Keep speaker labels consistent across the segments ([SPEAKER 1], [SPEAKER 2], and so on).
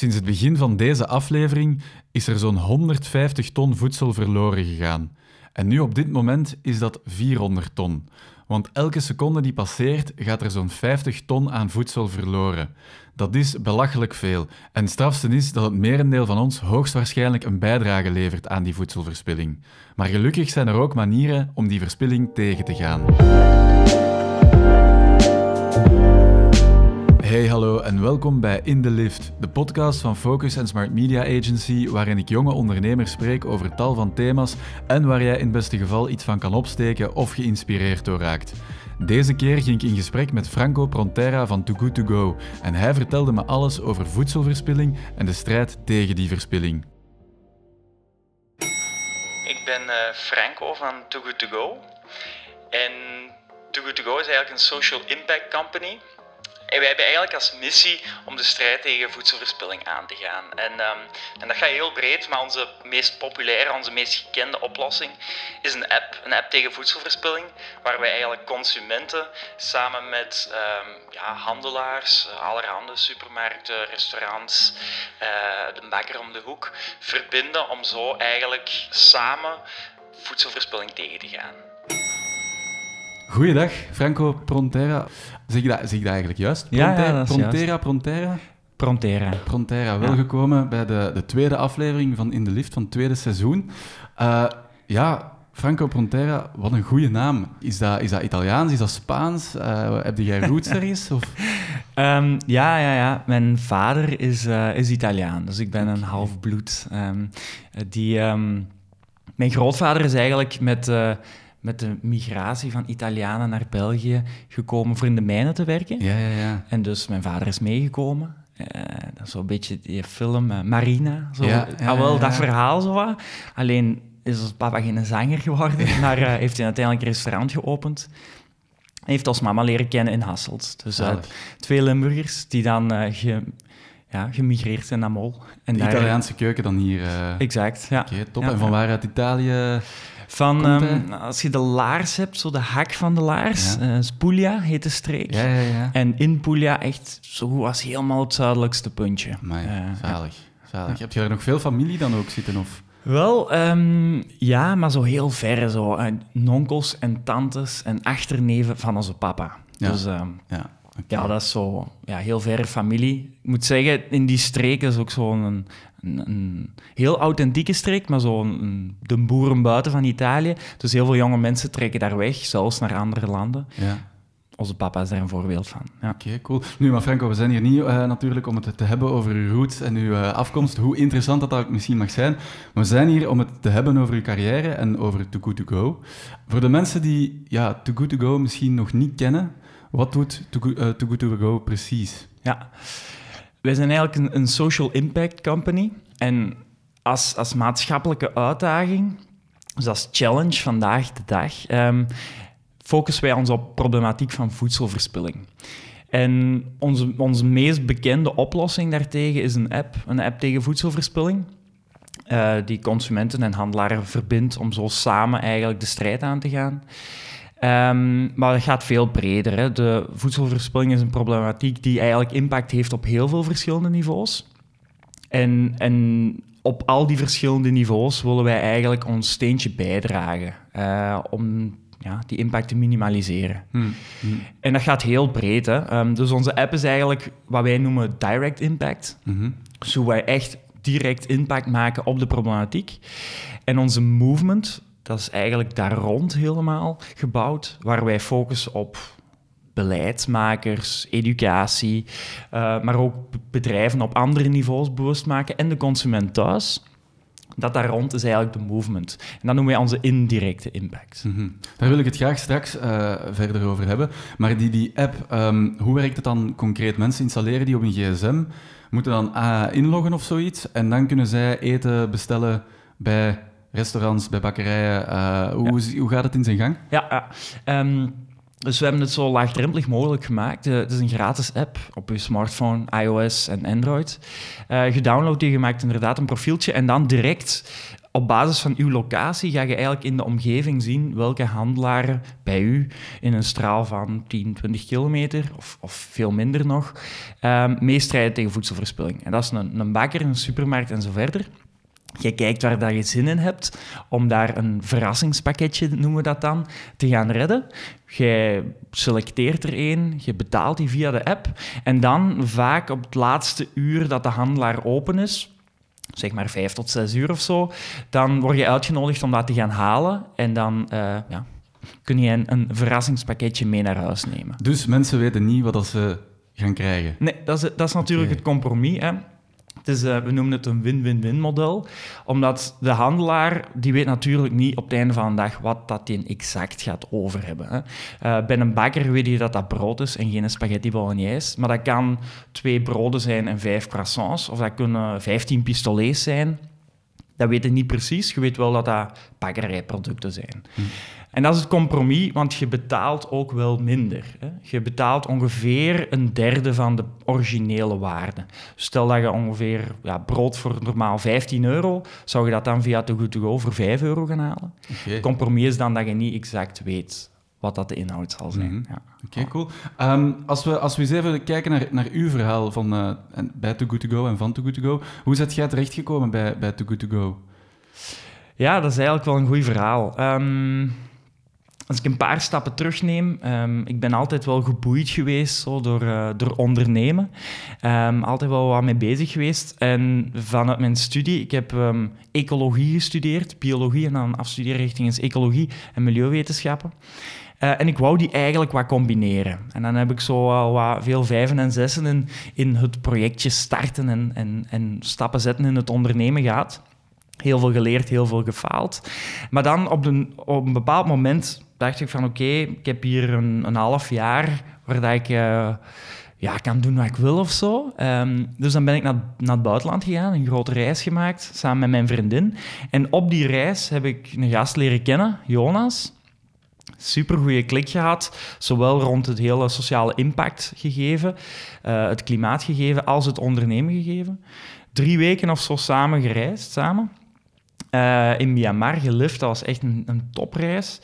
[SPEAKER 1] Sinds het begin van deze aflevering is er zo'n 150 ton voedsel verloren gegaan. En nu op dit moment is dat 400 ton. Want elke seconde die passeert, gaat er zo'n 50 ton aan voedsel verloren. Dat is belachelijk veel. En het strafste is dat het merendeel van ons hoogstwaarschijnlijk een bijdrage levert aan die voedselverspilling. Maar gelukkig zijn er ook manieren om die verspilling tegen te gaan. Hey, hallo en welkom bij In the Lift, de podcast van Focus en Smart Media Agency, waarin ik jonge ondernemers spreek over tal van thema's en waar jij in het beste geval iets van kan opsteken of geïnspireerd door raakt. Deze keer ging ik in gesprek met Franco Prontera van Too Good To Go en hij vertelde me alles over voedselverspilling en de strijd tegen die verspilling.
[SPEAKER 2] Ik ben uh, Franco van Too Good To Go en Too Good To Go is eigenlijk een social impact company en wij hebben eigenlijk als missie om de strijd tegen voedselverspilling aan te gaan. En, um, en dat gaat heel breed, maar onze meest populaire, onze meest gekende oplossing is een app, een app tegen voedselverspilling, waar wij eigenlijk consumenten samen met um, ja, handelaars, allerhande supermarkten, restaurants, uh, de bakker om de hoek, verbinden om zo eigenlijk samen voedselverspilling tegen te gaan.
[SPEAKER 1] Goeiedag, Franco Prontera. Zeg ik dat, zeg dat eigenlijk juist?
[SPEAKER 3] ja, ja, dat
[SPEAKER 1] is Prontera, juist. Prontera?
[SPEAKER 3] Prontera.
[SPEAKER 1] Prontera, welgekomen bij de, de tweede aflevering van In de Lift van het tweede seizoen. Uh, ja, Franco Prontera, wat een goede naam. Is dat, is dat Italiaans, is dat Spaans? Uh, heb jij roots ergens? Of?
[SPEAKER 3] Um, ja, ja, ja. Mijn vader is, uh, is Italiaan, dus ik ben een halfbloed. Um, die, um, mijn grootvader is eigenlijk met met de migratie van Italianen naar België gekomen voor in de mijnen te werken.
[SPEAKER 1] Ja, ja, ja.
[SPEAKER 3] En dus mijn vader is meegekomen. Uh, dat is zo'n beetje die film uh, Marina. Zo. Ja, ja, ah, wel, dat verhaal zo Alleen is ons papa geen zanger geworden, maar uh, heeft hij uiteindelijk een restaurant geopend. Heeft ons mama leren kennen in Hasselt. Dus twee Limburgers die dan ge, ja, gemigreerd zijn naar Mol.
[SPEAKER 1] En de Italiaanse keuken dan hier.
[SPEAKER 3] Exact, ja.
[SPEAKER 1] Top. En van waar uit Italië
[SPEAKER 3] van, um, als je de laars hebt, zo de hak van de laars, ja. uh, Puglia heet de streek.
[SPEAKER 1] Ja, ja, ja.
[SPEAKER 3] En in Puglia echt zo goed als helemaal het zuidelijkste puntje.
[SPEAKER 1] Maar uh, zalig, zalig. Heb je er nog veel familie dan ook zitten? Of?
[SPEAKER 3] Wel, um, ja, maar zo heel ver. Zo. Uh, nonkels en tantes en achterneven van onze papa.
[SPEAKER 1] Ja. Dus um, ja.
[SPEAKER 3] Ja, dat is zo ja, heel verre familie. Ik moet zeggen, in die streek is ook zo'n een, een, heel authentieke streek, maar zo de boeren buiten van Italië. Dus heel veel jonge mensen trekken daar weg, zelfs naar andere landen.
[SPEAKER 1] Ja.
[SPEAKER 3] Onze papa is daar een voorbeeld van. Ja.
[SPEAKER 1] Oké, cool. Nu, maar Franco, we zijn hier niet uh, natuurlijk om het te hebben over uw roots en uw uh, afkomst, hoe interessant dat, dat misschien mag zijn. Maar we zijn hier om het te hebben over uw carrière en over Too Good To Go. Voor de mensen die ja, Too Good To Go misschien nog niet kennen, wat doet uh, Too, Good to Go precies?
[SPEAKER 3] Ja, wij zijn eigenlijk een, social impact company. En als, als maatschappelijke uitdaging, dus als challenge vandaag de dag, um, focussen wij ons op problematiek van voedselverspilling. En onze, meest bekende oplossing daartegen is een app, een app tegen voedselverspilling. Uh, die consumenten en handelaren verbindt om zo samen eigenlijk de strijd aan te gaan. Um, maar het gaat veel breder. Hè. De voedselverspilling is een problematiek die eigenlijk impact heeft op heel veel verschillende niveaus. En, en op al die verschillende niveaus willen wij eigenlijk ons steentje bijdragen uh, om ja, die impact te minimaliseren. Hmm. Hmm. En dat gaat heel breed. Hè. Um, dus onze app is eigenlijk wat wij noemen direct impact. Mm -hmm. wij echt direct impact maken op de problematiek. En onze movement dat is eigenlijk daar rond helemaal gebouwd, waar wij focussen op beleidsmakers, educatie, uh, maar ook bedrijven op andere niveaus bewust maken en de consument thuis. Dat daar rond is eigenlijk de movement. En dat noemen wij onze indirecte impact.
[SPEAKER 1] -hmm. Daar wil ik het graag straks uh, verder over hebben. Maar die, die app, um, hoe werkt het dan concreet? Mensen installeren die op een gsm, moeten dan inloggen of zoiets, en dan kunnen zij eten bestellen bij restaurants, bij bakkerijen. Uh, hoe, hoe, gaat het in zijn gang?
[SPEAKER 3] Ja, ja. Um, dus we hebben het zo laagdrempelig mogelijk gemaakt. Uh, het is een gratis app op je smartphone, iOS en Android. Uh, gedownload die, gemaakt inderdaad een profieltje en dan direct op basis van uw locatie ga je eigenlijk in de omgeving zien welke handelaren bij u in een straal van 10, 20 kilometer of, of veel minder nog um, meestrijden tegen voedselverspilling. En dat is een, een bakker, een supermarkt en zo verder. Je kijkt waar dat je zin in hebt om daar een verrassingspakketje, noemen we dat dan, te gaan redden. Je selecteert er één, je betaalt die via de app. En dan vaak op het laatste uur dat de handelaar open is, zeg maar vijf tot zes uur of zo, dan word je uitgenodigd om dat te gaan halen. En dan uh, ja, kun je een, een, verrassingspakketje mee naar huis nemen.
[SPEAKER 1] Dus mensen weten niet wat ze gaan krijgen?
[SPEAKER 3] Nee, dat is, dat is natuurlijk het compromis. Hè. Het uh, we noemen het een win-win-win model, omdat de handelaar die weet natuurlijk niet op het einde van de dag wat dat in exact gaat over hebben. Uh, bij een bakker weet je dat dat brood is en geen spaghetti bolognese, maar dat kan twee broden zijn en vijf croissants, of dat kunnen vijftien pistolets zijn. Dat weet je niet precies. Je weet wel dat dat bakkerijproducten zijn. Hm. En dat is het compromis, want je betaalt ook wel minder. Hè. Je betaalt ongeveer een derde van de originele waarde. Stel dat je ongeveer ja, brood voor normaal 15 euro, zou je dat dan via Too Good To Go voor 5 euro gaan halen. Het compromis is dan dat je niet exact weet wat dat de inhoud zal zijn. Mhm. ja.
[SPEAKER 1] Oké, cool. Um, als, we, als we eens even kijken naar, naar uw verhaal van, uh, bij Too Good To Go en van Too Good To Go, hoe zet jij terechtgekomen bij, bij Too Good To Go?
[SPEAKER 3] Ja, dat is eigenlijk wel een goed verhaal. Um, als ik een paar stappen terugneem, um, ik ben altijd wel geboeid geweest zo, door, uh, door ondernemen. Um, altijd wel wat mee bezig geweest. En vanuit mijn studie, ik heb um, ecologie gestudeerd, biologie en dan afstudeerrichting is ecologie en milieuwetenschappen. Uh, en ik wou die eigenlijk wat combineren. En dan heb ik zo al wat veel vijven en zessen in, in het projectje starten en, en, en stappen zetten in het ondernemen gehad. Heel veel geleerd, heel veel gefaald. Maar dan op een, op een bepaald moment dacht ik van oké, ik heb hier een, een half jaar waar dat ik uh, ja, kan doen wat ik wil of zo. Um, dus dan ben ik naar, naar het buitenland gegaan, een grote reis gemaakt samen met mijn vriendin. En op die reis heb ik een gast leren kennen, Jonas. Super goede klik gehad, zowel rond het hele sociale impact gegeven, uh, het klimaat gegeven, als het ondernemen gegeven. Drie weken of zo samen gereisd, samen. Uh, in Myanmar gelift, dat was echt een, een topreis.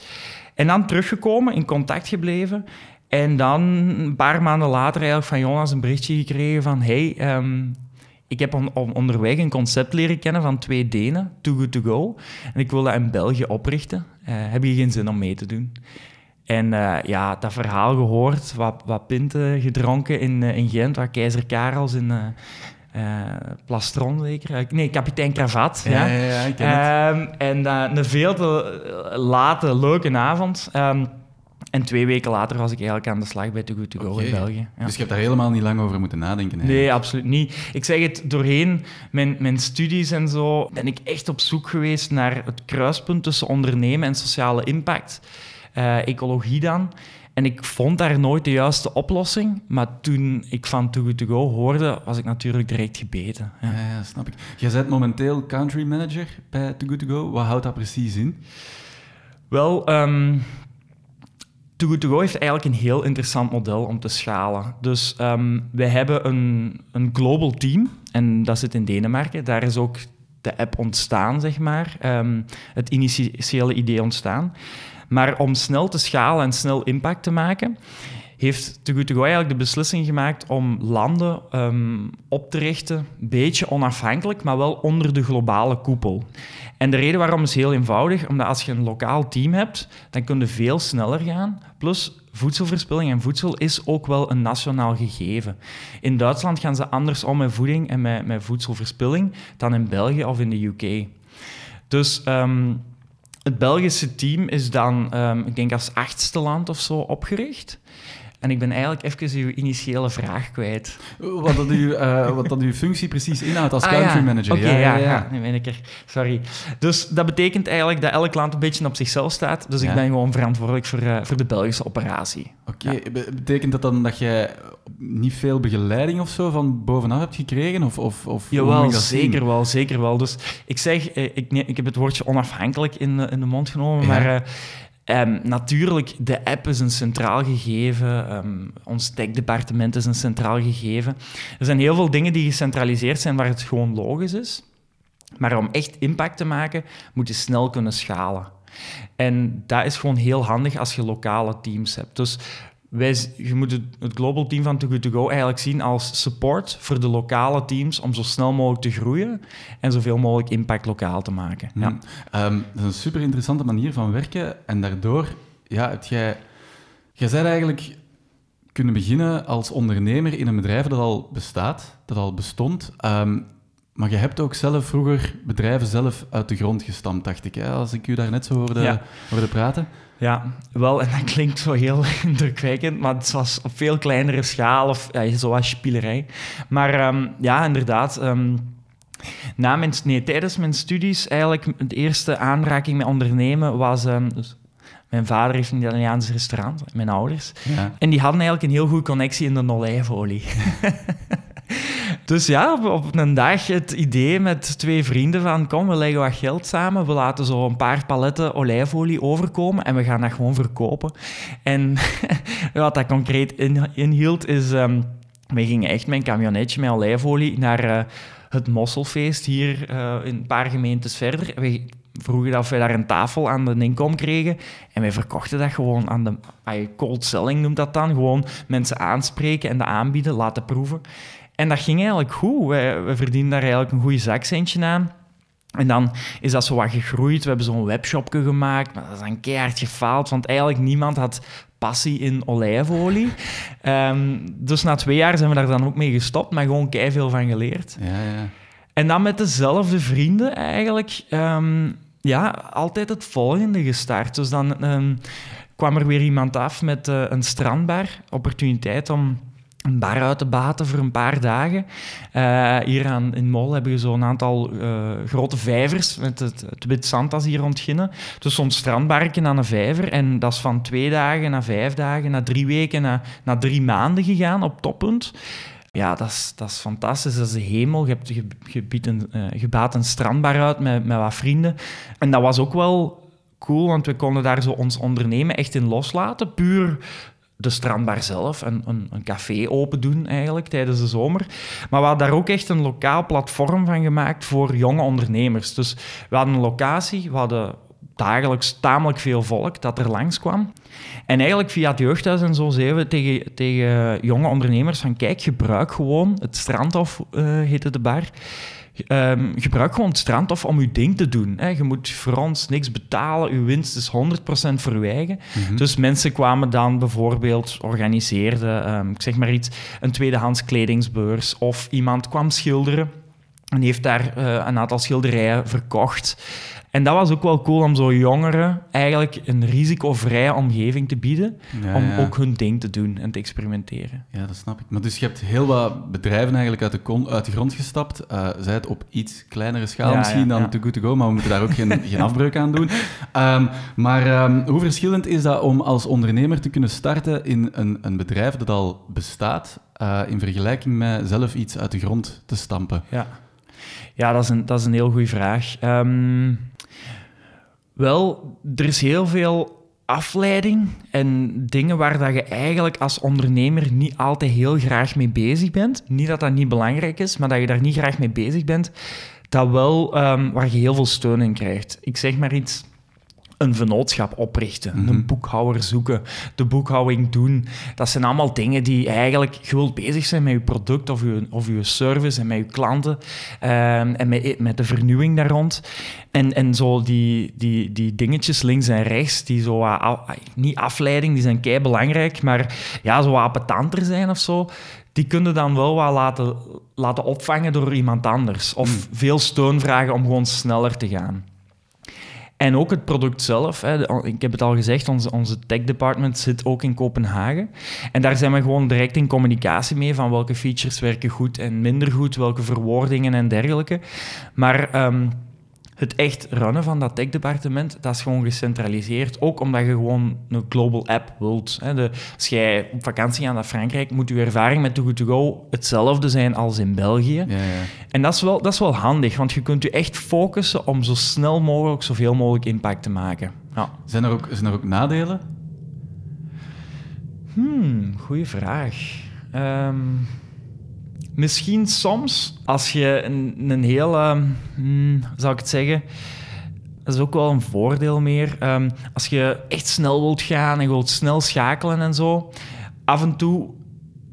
[SPEAKER 3] En dan teruggekomen, in contact gebleven. En dan een paar maanden later eigenlijk van Jonas een berichtje gekregen van... Hey, ehm, ik heb on onderweg een concept leren kennen van twee Denen, Too Good To Go. En ik wil dat in België oprichten. Uh, heb je geen zin om mee te doen? En uh, ja, dat verhaal gehoord, wat, wat pinten gedronken in, in Gent, waar keizer Karels in, plastron zeker. Nee, kapitein Kravat. Ja, ja, ja, ik um, En uh, een veel te late, leuke avond. Um, en twee weken later was ik eigenlijk aan de slag bij Too Good To Go okay. in België.
[SPEAKER 1] Ja. Dus je hebt daar helemaal niet lang over moeten nadenken?
[SPEAKER 3] Eigenlijk. Nee, absoluut niet. Ik zeg het, doorheen mijn, mijn studies en zo ben ik echt op zoek geweest naar het kruispunt tussen ondernemen en sociale impact. Uh, ecologie dan. En ik vond daar nooit de juiste oplossing. Maar toen ik van Too Good To Go hoorde, was ik natuurlijk direct gebeten.
[SPEAKER 1] Ja, ja, ja snap ik. Jij bent momenteel country manager bij Too Good To Go. Wat houdt dat precies in?
[SPEAKER 3] Wel, um, Too Good To Go heeft eigenlijk een heel interessant model om te schalen. Dus um, wij hebben een, een global team. En dat zit in Denemarken. Daar is ook de app ontstaan, zeg maar. Um, het initiële idee ontstaan. Maar om snel te schalen en snel impact te maken, heeft Go eigenlijk de beslissing gemaakt om landen um, op te richten, een beetje onafhankelijk, maar wel onder de globale koepel. En de reden waarom is heel eenvoudig, omdat als je een lokaal team hebt, dan kun je veel sneller gaan. Plus, voedselverspilling en voedsel is ook wel een nationaal gegeven. In Duitsland gaan ze anders om met voeding en met, met voedselverspilling dan in België of in de UK. Dus... Um, het Belgische team is dan, um, ik denk als achtste land of zo, opgericht. En ik ben eigenlijk even uw initiële vraag kwijt.
[SPEAKER 1] Wat dat uw, uh, wat dat uw functie precies inhoudt als ah, country manager.
[SPEAKER 3] Oké, ja, ja, ja, ja. Ben ik er. Sorry. Dus dat betekent eigenlijk dat elk land een beetje op zichzelf staat. Dus ik ben gewoon verantwoordelijk voor, uh, voor de Belgische operatie.
[SPEAKER 1] Oké, okay. betekent dat dan dat jij niet veel begeleiding of zo van bovenaf hebt gekregen? Of, of, of
[SPEAKER 3] Jawel, zeker wel, zeker wel. Dus ik zeg, eh, ik, ik heb het woordje onafhankelijk in, in de mond genomen, maar... Um, natuurlijk, de app is een centraal gegeven. Um, ons tech-departement is een centraal gegeven. Er zijn heel veel dingen die gecentraliseerd zijn waar het gewoon logisch is. Maar om echt impact te maken, moet je snel kunnen schalen. En dat is gewoon heel handig als je lokale teams hebt. Dus wij, je moet het, het global team van Too Good To Go eigenlijk zien als support voor de lokale teams om zo snel mogelijk te groeien en zoveel mogelijk impact lokaal te maken. Ja.
[SPEAKER 1] Mm. Ehm, dat is een super interessante manier van werken en daardoor ja, heb jij... Jij bent eigenlijk kunnen beginnen als ondernemer in een bedrijf dat al bestaat, dat al bestond. Ehm, maar je hebt ook zelf vroeger bedrijven zelf uit de grond gestampt, dacht ik, hè? als ik u daar net zo hoorde,
[SPEAKER 3] Ja.
[SPEAKER 1] hoorde praten.
[SPEAKER 3] Ja, wel, en dat klinkt zo heel indrukwekkend, maar het was op veel kleinere schaal, of ja, zoals spielerij. Maar ehm, ja, inderdaad. ehm, na mijn, nee, tijdens mijn studies, eigenlijk de eerste aanraking met ondernemen was... ehm, dus mijn vader heeft een Italiaans restaurant, mijn ouders.
[SPEAKER 1] Ja.
[SPEAKER 3] En die hadden eigenlijk een heel goede connectie in de olijfolie. dus ja, op, een dag het idee met twee vrienden van kom, we leggen wat geld samen, we laten zo een paar paletten olijfolie overkomen en we gaan dat gewoon verkopen. En wat dat concreet in, inhield is, ehm wij gingen echt een camionetje met olijfolie naar eh, het Mosselfeest hier eh, in een paar gemeentes verder. We vroegen of we daar een tafel aan de inkom kregen. En wij verkochten dat gewoon aan de... Cold selling noemt dat dan. Gewoon mensen aanspreken en de aanbieden, laten proeven. En dat ging eigenlijk goed. Wij, we verdienden daar eigenlijk een goede zakcentje aan. En dan is dat zo wat gegroeid. We hebben zo'n webshopje gemaakt, maar dat is dan keihard gefaald, want eigenlijk niemand had passie in olijfolie. Ehm, dus na twee jaar zijn we daar dan ook mee gestopt, maar gewoon veel van geleerd.
[SPEAKER 1] Ja, ja.
[SPEAKER 3] En dan met dezelfde vrienden eigenlijk, ehm, ja, altijd het volgende gestart. Dus dan ehm, kwam er weer iemand af met eh, een strandbar, opportuniteit om een bar uit te baten voor een paar dagen. Eh, hier aan, in Mol hebben we zo'n aantal eh, grote vijvers met het, het wit zand hier ontginnen. Dus zo'n strandbarken aan een vijver. En dat is van twee dagen naar vijf dagen, naar drie weken, naar, naar drie maanden gegaan op toppunt. Ja, dat is, dat is fantastisch. Dat is de hemel. Je, hebt, biedt een, eh, een strandbar uit met, met wat vrienden. En dat was ook wel cool, want we konden daar zo ons ondernemen echt in loslaten. Puur de strandbar zelf, een, een, een café open doen eigenlijk tijdens de zomer. Maar we hadden daar ook echt een lokaal platform van gemaakt voor jonge ondernemers. Dus we hadden een locatie, we hadden dagelijks tamelijk veel volk dat er langskwam. En eigenlijk via het jeugdhuis en zo zeiden we tegen, tegen jonge ondernemers van kijk, gebruik gewoon het strandhof, eh heette de bar. Ehm, gebruik gewoon het strandhof om je ding te doen. Hè. Je moet voor ons niks betalen, je winst is 100% voor eigen. Dus mensen kwamen dan bijvoorbeeld, organiseerden, ehm, ik zeg maar iets, een tweedehands kledingsbeurs of iemand kwam schilderen en heeft daar eh, een aantal schilderijen verkocht. En dat was ook wel cool om zo jongeren eigenlijk een risicovrije omgeving te bieden
[SPEAKER 1] Ja,
[SPEAKER 3] om
[SPEAKER 1] ja.
[SPEAKER 3] ook hun ding te doen en te experimenteren.
[SPEAKER 1] Ja, dat snap ik. Maar dus je hebt heel wat bedrijven eigenlijk uit de, kon- uit de grond gestapt. eh zij het op iets kleinere schaal
[SPEAKER 3] Ja,
[SPEAKER 1] misschien dan. Too Good To Go, maar we moeten daar ook geen, geen afbreuk aan doen. Ehm, maar ehm, hoe verschillend is dat om als ondernemer te kunnen starten in een, een bedrijf dat al bestaat, eh, in vergelijking met zelf iets uit de grond te stampen?
[SPEAKER 3] Ja, ja dat, is een, dat is een heel goede vraag. Ehm, wel, er is heel veel afleiding en dingen waar dat je eigenlijk als ondernemer niet altijd heel graag mee bezig bent. Niet dat dat niet belangrijk is, maar dat je daar niet graag mee bezig bent. Dat wel ehm, waar je heel veel steun in krijgt. Ik zeg maar iets een vennootschap oprichten,
[SPEAKER 1] Mhm.
[SPEAKER 3] een boekhouder zoeken, de boekhouding doen. Dat zijn allemaal dingen die eigenlijk... Je wilt bezig zijn met je product of je, of je service en met je klanten ehm, en met, met de vernieuwing daar rond. En, en zo die, die, die dingetjes links en rechts, die zo niet afleiding, die zijn kei belangrijk, maar ja, zo wat appetanter zijn of zo, die kunnen dan wel wat laten, laten opvangen door iemand anders. Of veel steun vragen om gewoon sneller te gaan. En ook het product zelf. Hè. Ik heb het al gezegd, onze, onze tech department zit ook in Kopenhagen. En daar zijn we gewoon direct in communicatie mee van welke features werken goed en minder goed, welke verwoordingen en dergelijke. Maar ehm, het echt runnen van dat tech-departement, dat is gewoon gecentraliseerd. Ook omdat je gewoon een global app wilt. Hè. De, als jij op vakantie gaat naar Frankrijk, moet je ervaring met Too Good To Go hetzelfde zijn als in België.
[SPEAKER 1] Ja, ja.
[SPEAKER 3] En dat is, wel, dat is wel handig, want je kunt je echt focussen om zo snel mogelijk zoveel mogelijk impact te maken. Ja.
[SPEAKER 1] Zijn, er ook, zijn er ook nadelen?
[SPEAKER 3] Hmm, goeie vraag. Ehm, Misschien soms, als je een, een heel, uh, hmm, zou ik het zeggen, dat is ook wel een voordeel meer. Um, als je echt snel wilt gaan en wilt snel schakelen en zo, af en toe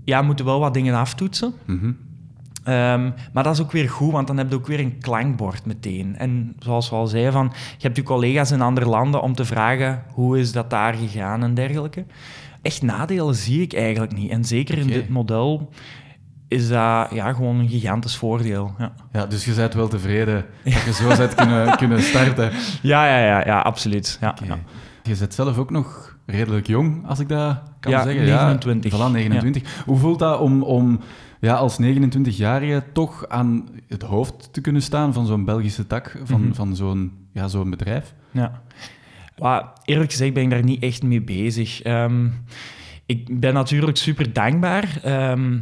[SPEAKER 3] ja, moeten wel wat dingen aftoetsen.
[SPEAKER 1] Mhm.
[SPEAKER 3] Um, maar dat is ook weer goed, want dan heb je ook weer een klankbord meteen. En zoals we al zeiden, van, je hebt je collega's in andere landen om te vragen hoe is dat daar gegaan en dergelijke. Echt nadelen zie ik eigenlijk niet. En zeker in dit model is dat ja, gewoon een gigantisch voordeel. Ja,
[SPEAKER 1] Ja, dus je bent wel tevreden dat je zo bent kunnen, kunnen starten.
[SPEAKER 3] ja, ja, ja, ja absoluut. Ja.
[SPEAKER 1] Je bent zelf ook nog redelijk jong, als ik dat kan
[SPEAKER 3] Ja,
[SPEAKER 1] zeggen.
[SPEAKER 3] 29.
[SPEAKER 1] Ja, voilà, 29. Hoe voelt dat om, om ja, als 29-jarige toch aan het hoofd te kunnen staan van zo'n Belgische tak, van,
[SPEAKER 3] Mhm.
[SPEAKER 1] van zo'n ja, zo'n bedrijf?
[SPEAKER 3] Ja. Maar eerlijk gezegd ben ik daar niet echt mee bezig. Ehm, ik ben natuurlijk super dankbaar ehm,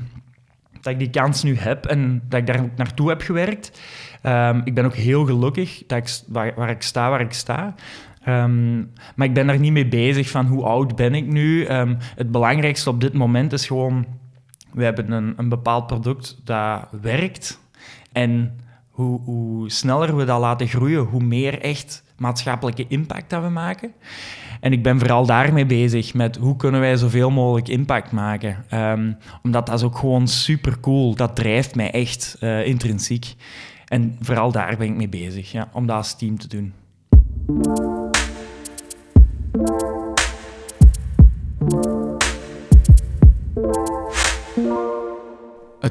[SPEAKER 3] dat ik die kans nu heb en dat ik daar ook naartoe heb gewerkt. Ehm, ik ben ook heel gelukkig dat ik, waar, ik sta, waar ik sta. Ehm, maar ik ben daar niet mee bezig van hoe oud ben ik nu. Ehm, het belangrijkste op dit moment is gewoon... We hebben een, een bepaald product dat werkt. En hoe, hoe sneller we dat laten groeien, hoe meer echt maatschappelijke impact dat we maken. En ik ben vooral daarmee bezig met hoe kunnen wij zoveel mogelijk impact maken. Ehm, omdat dat is ook gewoon super cool. Dat drijft mij echt eh, intrinsiek. En vooral daar ben ik mee bezig, ja, om dat als team te doen.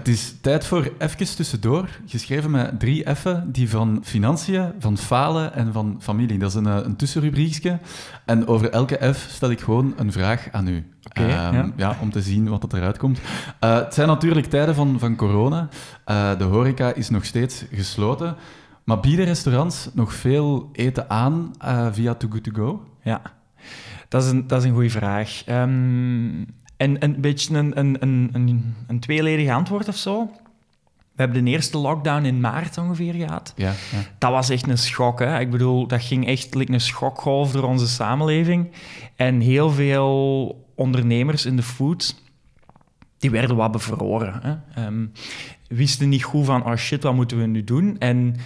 [SPEAKER 1] Het is tijd voor even tussendoor, geschreven met drie F'en, die van financiën, van falen en van familie. Dat is een, eh, een tussenrubriekje. En over elke F stel ik gewoon een vraag aan u.
[SPEAKER 3] Oké,
[SPEAKER 1] Ehm,
[SPEAKER 3] ja.
[SPEAKER 1] om te zien wat er eruit komt. Eh, het zijn natuurlijk tijden van, van corona. Eh, de horeca is nog steeds gesloten. Maar bieden restaurants nog veel eten aan via Too Good To Go?
[SPEAKER 3] Ja, dat is een, dat is een goede vraag. Ehm, en een beetje een, een, een, een, een tweeledig antwoord of zo. We hebben de eerste lockdown in maart ongeveer gehad.
[SPEAKER 1] Ja, ja.
[SPEAKER 3] Dat was echt een schok. Hè? Ik bedoel, dat ging echt like een schokgolf door onze samenleving. En heel veel ondernemers in de food, die werden wat bevroren. Hè? Ehm, wisten niet goed van, oh shit, wat moeten we nu doen? En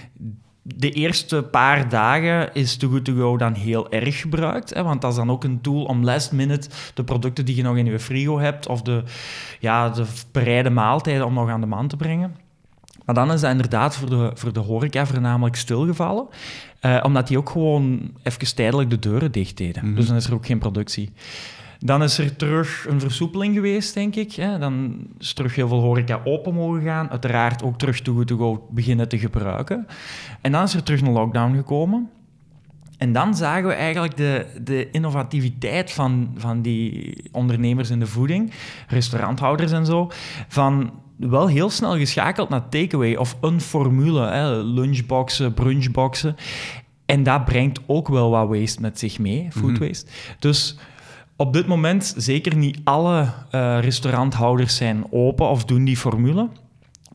[SPEAKER 3] de eerste paar dagen is Too Good To Go dan heel erg gebruikt. Hè? Want dat is dan ook een tool om last minute de producten die je nog in je frigo hebt of de, ja, de bereide maaltijden om nog aan de man te brengen. Maar dan is dat inderdaad voor de, voor de horeca voornamelijk stilgevallen. eh, omdat die ook gewoon even tijdelijk de deuren dicht deden.
[SPEAKER 1] Mhm.
[SPEAKER 3] Dus dan is er ook geen productie. Dan is er terug een versoepeling geweest, denk ik. Hè. Dan is terug heel veel horeca open mogen gaan. Uiteraard ook terug To Go beginnen te gebruiken. En dan is er terug een lockdown gekomen. En dan zagen we eigenlijk de, de innovativiteit van, van die ondernemers in de voeding, restauranthouders en zo, van wel heel snel geschakeld naar takeaway of een formule, hè, lunchboxen, brunchboxen. En dat brengt ook wel wat waste met zich mee, food
[SPEAKER 1] Mhm.
[SPEAKER 3] waste. Dus op dit moment, zeker niet alle eh, restauranthouders zijn open of doen die formule.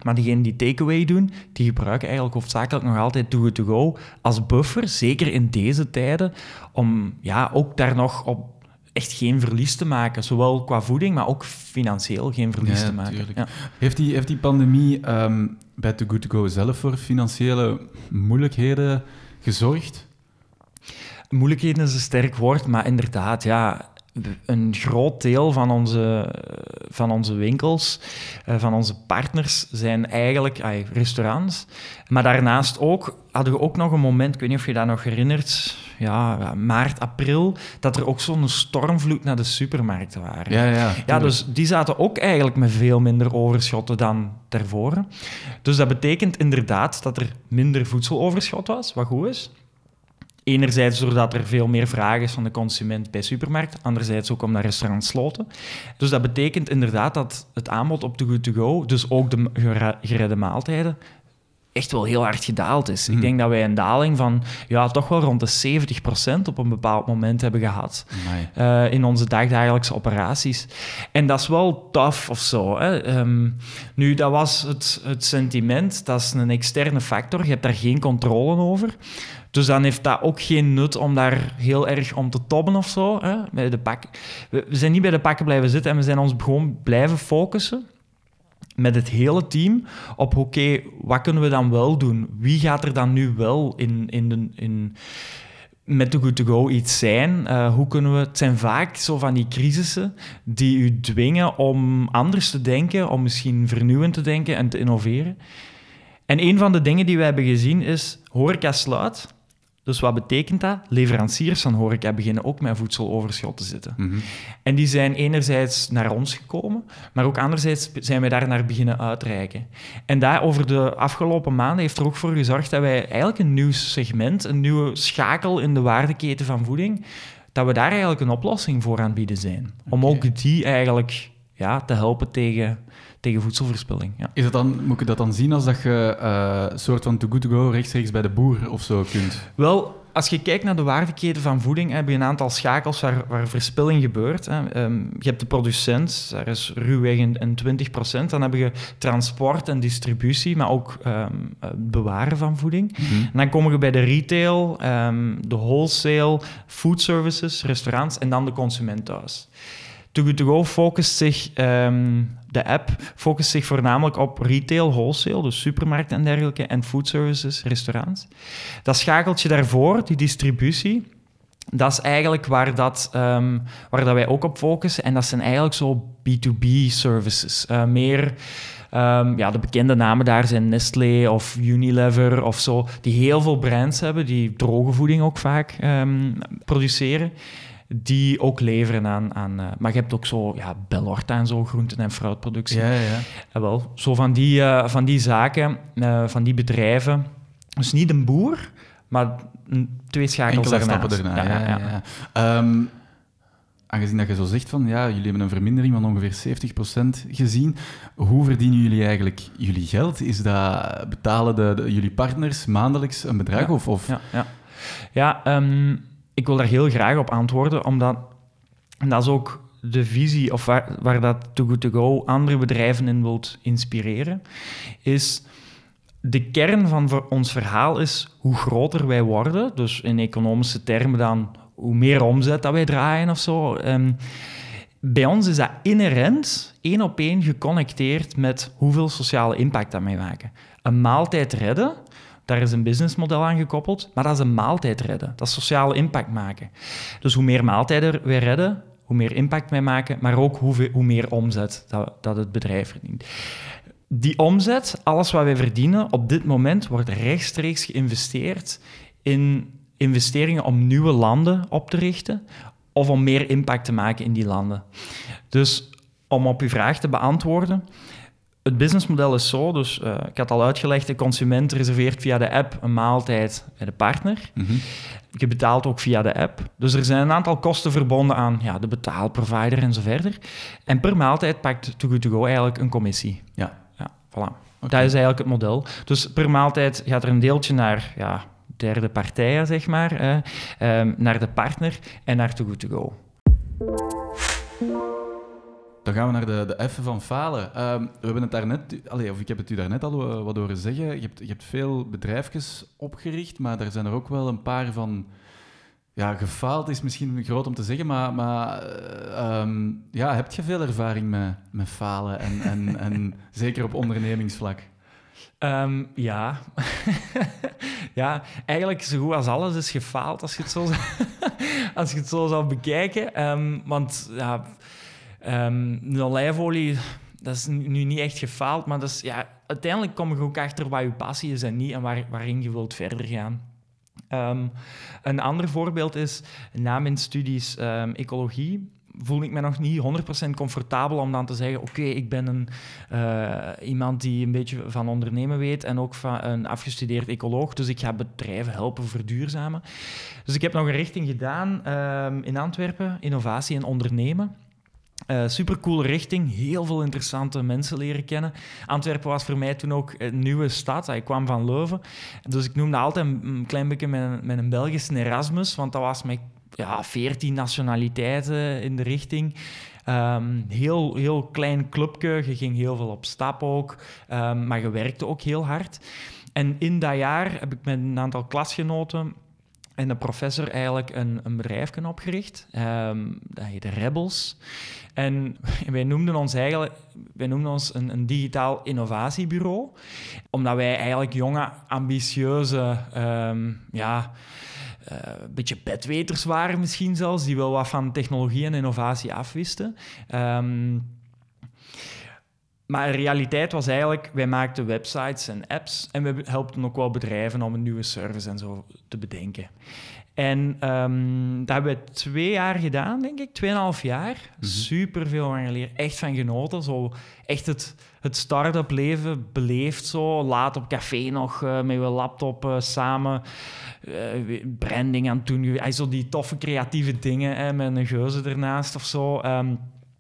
[SPEAKER 3] Maar diegenen die takeaway doen, die gebruiken eigenlijk hoofdzakelijk nog altijd Too Good To Go als buffer, zeker in deze tijden, om ja, ook daar nog op echt geen verlies te maken. Zowel qua voeding, maar ook financieel geen verlies
[SPEAKER 1] Ja,
[SPEAKER 3] te maken. Ja.
[SPEAKER 1] Heeft die, heeft die pandemie ehm, bij Too Good To Go zelf voor financiële moeilijkheden gezorgd?
[SPEAKER 3] Moeilijkheden is een sterk woord, maar inderdaad, ja, een groot deel van onze, van onze winkels, eh, van onze partners, zijn eigenlijk ay, restaurants. Maar daarnaast ook, hadden we ook nog een moment, ik weet niet of je dat nog herinnert, ja, maart, april, dat er ook zo'n stormvloed naar de supermarkten waren.
[SPEAKER 1] Ja, ja.
[SPEAKER 3] Ja, dus die zaten ook eigenlijk met veel minder overschotten dan daarvoor. Dus dat betekent inderdaad dat er minder voedseloverschot was, wat goed is. Enerzijds doordat er veel meer vraag is van de consument bij supermarkt, anderzijds ook omdat restaurants sloten. Dus dat betekent inderdaad dat het aanbod op Too Good To Go, dus ook de geredde maaltijden, echt wel heel hard gedaald is. Ik denk dat wij een daling van ja, toch wel rond de 70% op een bepaald moment hebben gehad eh, in onze dagdagelijkse operaties. En dat is wel tough of zo. Hè. Ehm, nu, dat was het, het sentiment, dat is een externe factor, je hebt daar geen controle over. Dus dan heeft dat ook geen nut om daar heel erg om te tobben of zo. Hè. De pak... we, zijn niet bij de pakken blijven zitten en we zijn ons gewoon blijven focussen. met het hele team op oké, wat kunnen we dan wel doen? Wie gaat er dan nu wel in, in, de, in, met de Good To Go iets zijn? Uh, hoe kunnen we... Het zijn vaak zo van die crisissen die u dwingen om anders te denken, om misschien vernieuwend te denken en te innoveren. En een van de dingen die we hebben gezien is, horeca sluit dus wat betekent dat? Leveranciers van horeca beginnen ook met voedseloverschot te zitten.
[SPEAKER 1] Mhm.
[SPEAKER 3] En die zijn enerzijds naar ons gekomen, maar ook anderzijds zijn wij daar naar beginnen uitreiken. En daar over de afgelopen maanden heeft er ook voor gezorgd dat wij eigenlijk een nieuw segment, een nieuwe schakel in de waardeketen van voeding, dat we daar eigenlijk een oplossing voor aan bieden zijn. Om ook die eigenlijk ja, te helpen tegen tegen voedselverspilling. Ja.
[SPEAKER 1] Is het dan, moet je dat dan zien als dat je uh, een soort van too good to go rechtstreeks bij de boer of zo kunt?
[SPEAKER 3] Wel, als je kijkt naar de waardeketen van voeding, heb je een aantal schakels waar, waar verspilling gebeurt. Hè. Um, je hebt de producent, daar is ruwweg een, een 20%. Dan heb je transport en distributie, maar ook um, bewaren van voeding.
[SPEAKER 1] Mhm.
[SPEAKER 3] En dan kom je bij de retail, um, de wholesale, food services, restaurants en dan de consument thuis. Too Good To Go focust zich, um, de app focust zich voornamelijk op retail, wholesale, dus supermarkten en dergelijke, en food services, restaurants. Dat schakeltje daarvoor, die distributie, dat is eigenlijk waar, dat, um, waar dat wij ook op focussen. En dat zijn eigenlijk zo B2B services. Uh, meer... Um, ja, de bekende namen daar zijn Nestlé of Unilever of zo, die heel veel brands hebben, die droge voeding ook vaak um, produceren die ook leveren aan... aan uh, maar je hebt ook zo, ja, Bellorta en zo, groenten- en fruitproductie.
[SPEAKER 1] Ja, ja.
[SPEAKER 3] En wel, zo van die, uh, van die zaken, uh, van die bedrijven. Dus niet een boer, maar twee schakels
[SPEAKER 1] Enkele stappen ja. ja, ja. ja. Um, aangezien dat je zo zegt van, ja, jullie hebben een vermindering van ongeveer 70% gezien. Hoe verdienen jullie eigenlijk jullie geld? Is dat, betalen de, de jullie partners maandelijks een bedrag?
[SPEAKER 3] Ja,
[SPEAKER 1] of, of?
[SPEAKER 3] ja, ja. ja um, ik wil daar heel graag op antwoorden, omdat en dat is ook de visie of waar, dat Too Good To Go andere bedrijven in wilt inspireren, is de kern van ons verhaal is hoe groter wij worden, dus in economische termen dan hoe meer omzet dat wij draaien of zo. Um, bij ons is dat inherent één op één geconnecteerd met hoeveel sociale impact dat wij maken. Een maaltijd redden daar is een businessmodel aan gekoppeld, maar dat is een maaltijd redden. Dat is sociale impact maken. Dus hoe meer maaltijden wij redden, hoe meer impact wij maken, maar ook hoe, hoe meer omzet dat, dat het bedrijf verdient. Die omzet, alles wat wij verdienen, op dit moment wordt rechtstreeks geïnvesteerd in investeringen om nieuwe landen op te richten of om meer impact te maken in die landen. Dus om op uw vraag te beantwoorden, het businessmodel is zo, dus uh, ik had al uitgelegd, de consument reserveert via de app een maaltijd bij de partner.
[SPEAKER 1] Mm -hmm.
[SPEAKER 3] Je betaalt ook via de app. Dus er zijn een aantal kosten verbonden aan ja, de betaalprovider en zo verder. En per maaltijd pakt Too Good To Go eigenlijk een commissie.
[SPEAKER 1] Ja.
[SPEAKER 3] Ja, voilà. Okay. Dat is eigenlijk het model. Dus per maaltijd gaat er een deeltje naar ja, derde partijen, zeg maar, eh, um, naar de partner en naar Too Good To Go.
[SPEAKER 1] Dan gaan we naar de, de F van falen. Um, we hebben het daarnet, allez, of ik heb het u daarnet al uh, wat horen zeggen. Je hebt, je hebt veel bedrijfjes opgericht, maar er zijn er ook wel een paar van. Ja, gefaald is misschien groot om te zeggen, maar, maar uh, um, ja, heb je veel ervaring met, met falen en, en, en zeker op ondernemingsvlak?
[SPEAKER 3] Um, ja. ja, eigenlijk zo goed als alles is gefaald als je het zo, als je het zo zou bekijken. Um, want ja, um, de olijfolie, dat is nu niet echt gefaald, maar dat is, ja, uiteindelijk kom je ook achter wat je passie is en niet en waar, waarin je wilt verder gaan. Um, een ander voorbeeld is, na mijn studies um, ecologie voel ik me nog niet 100% comfortabel om dan te zeggen: Oké, ik ben een, uh, iemand die een beetje van ondernemen weet en ook van een afgestudeerd ecoloog, dus ik ga bedrijven helpen verduurzamen. Dus ik heb nog een richting gedaan in Antwerpen, innovatie en ondernemen. Uh, supercoole richting, heel veel interessante mensen leren kennen. Antwerpen was voor mij toen ook een nieuwe stad. Ik kwam van Leuven. Dus ik noemde altijd een klein beetje met, met een Belgische Erasmus, want dat was met ja, 14 nationaliteiten in de richting. Um, heel, heel klein clubje, je ging heel veel op stap ook, um, maar je werkte ook heel hard. En in dat jaar heb ik met een aantal klasgenoten en de professor eigenlijk een, een bedrijf opgericht. Um, dat heette Rebels. En wij noemden ons eigenlijk wij noemden ons een, een digitaal innovatiebureau. Omdat wij eigenlijk jonge, ambitieuze, um, ja, uh, beetje bedweters waren misschien zelfs, die wel wat van technologie en innovatie afwisten. Um, maar de realiteit was eigenlijk, wij maakten websites en apps en we helpten ook wel bedrijven om een nieuwe service en zo te bedenken. En um, dat hebben we twee jaar gedaan, denk ik. Tweeënhalf jaar. Mm Super veel van geleerd. Echt van genoten. Zo echt het, het start-up leven beleefd zo. Laat op café nog uh, met je laptop uh, samen uh, branding aan het doen. Zo die toffe creatieve dingen hè, met een geuze ernaast of zo. Um,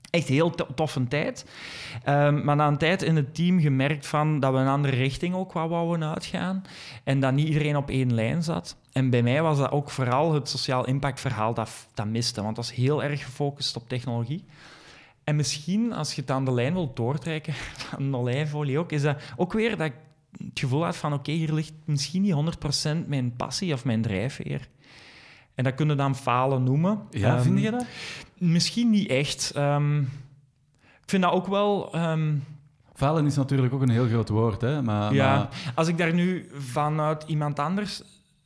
[SPEAKER 3] Echt heel toffe tijd. Um, maar na een tijd in het team gemerkt van dat we een andere richting ook wat wouden uitgaan. En dat niet iedereen op één lijn zat. En bij mij was dat ook vooral het sociaal impactverhaal dat, dat miste. Want dat was heel erg gefocust op technologie. En misschien, als je het aan de lijn wilt doortrekken van olijfolie ook, is dat ook weer dat ik het gevoel had van oké, hier ligt misschien niet 100% mijn passie of mijn drijfveer. En dat kunnen dan falen noemen.
[SPEAKER 1] Ja, um, vind je dat?
[SPEAKER 3] Misschien niet echt. Um, ik vind dat ook wel... Um,
[SPEAKER 1] falen is natuurlijk ook een heel groot woord, hè? Maar,
[SPEAKER 3] ja,
[SPEAKER 1] maar...
[SPEAKER 3] als ik daar nu vanuit iemand anders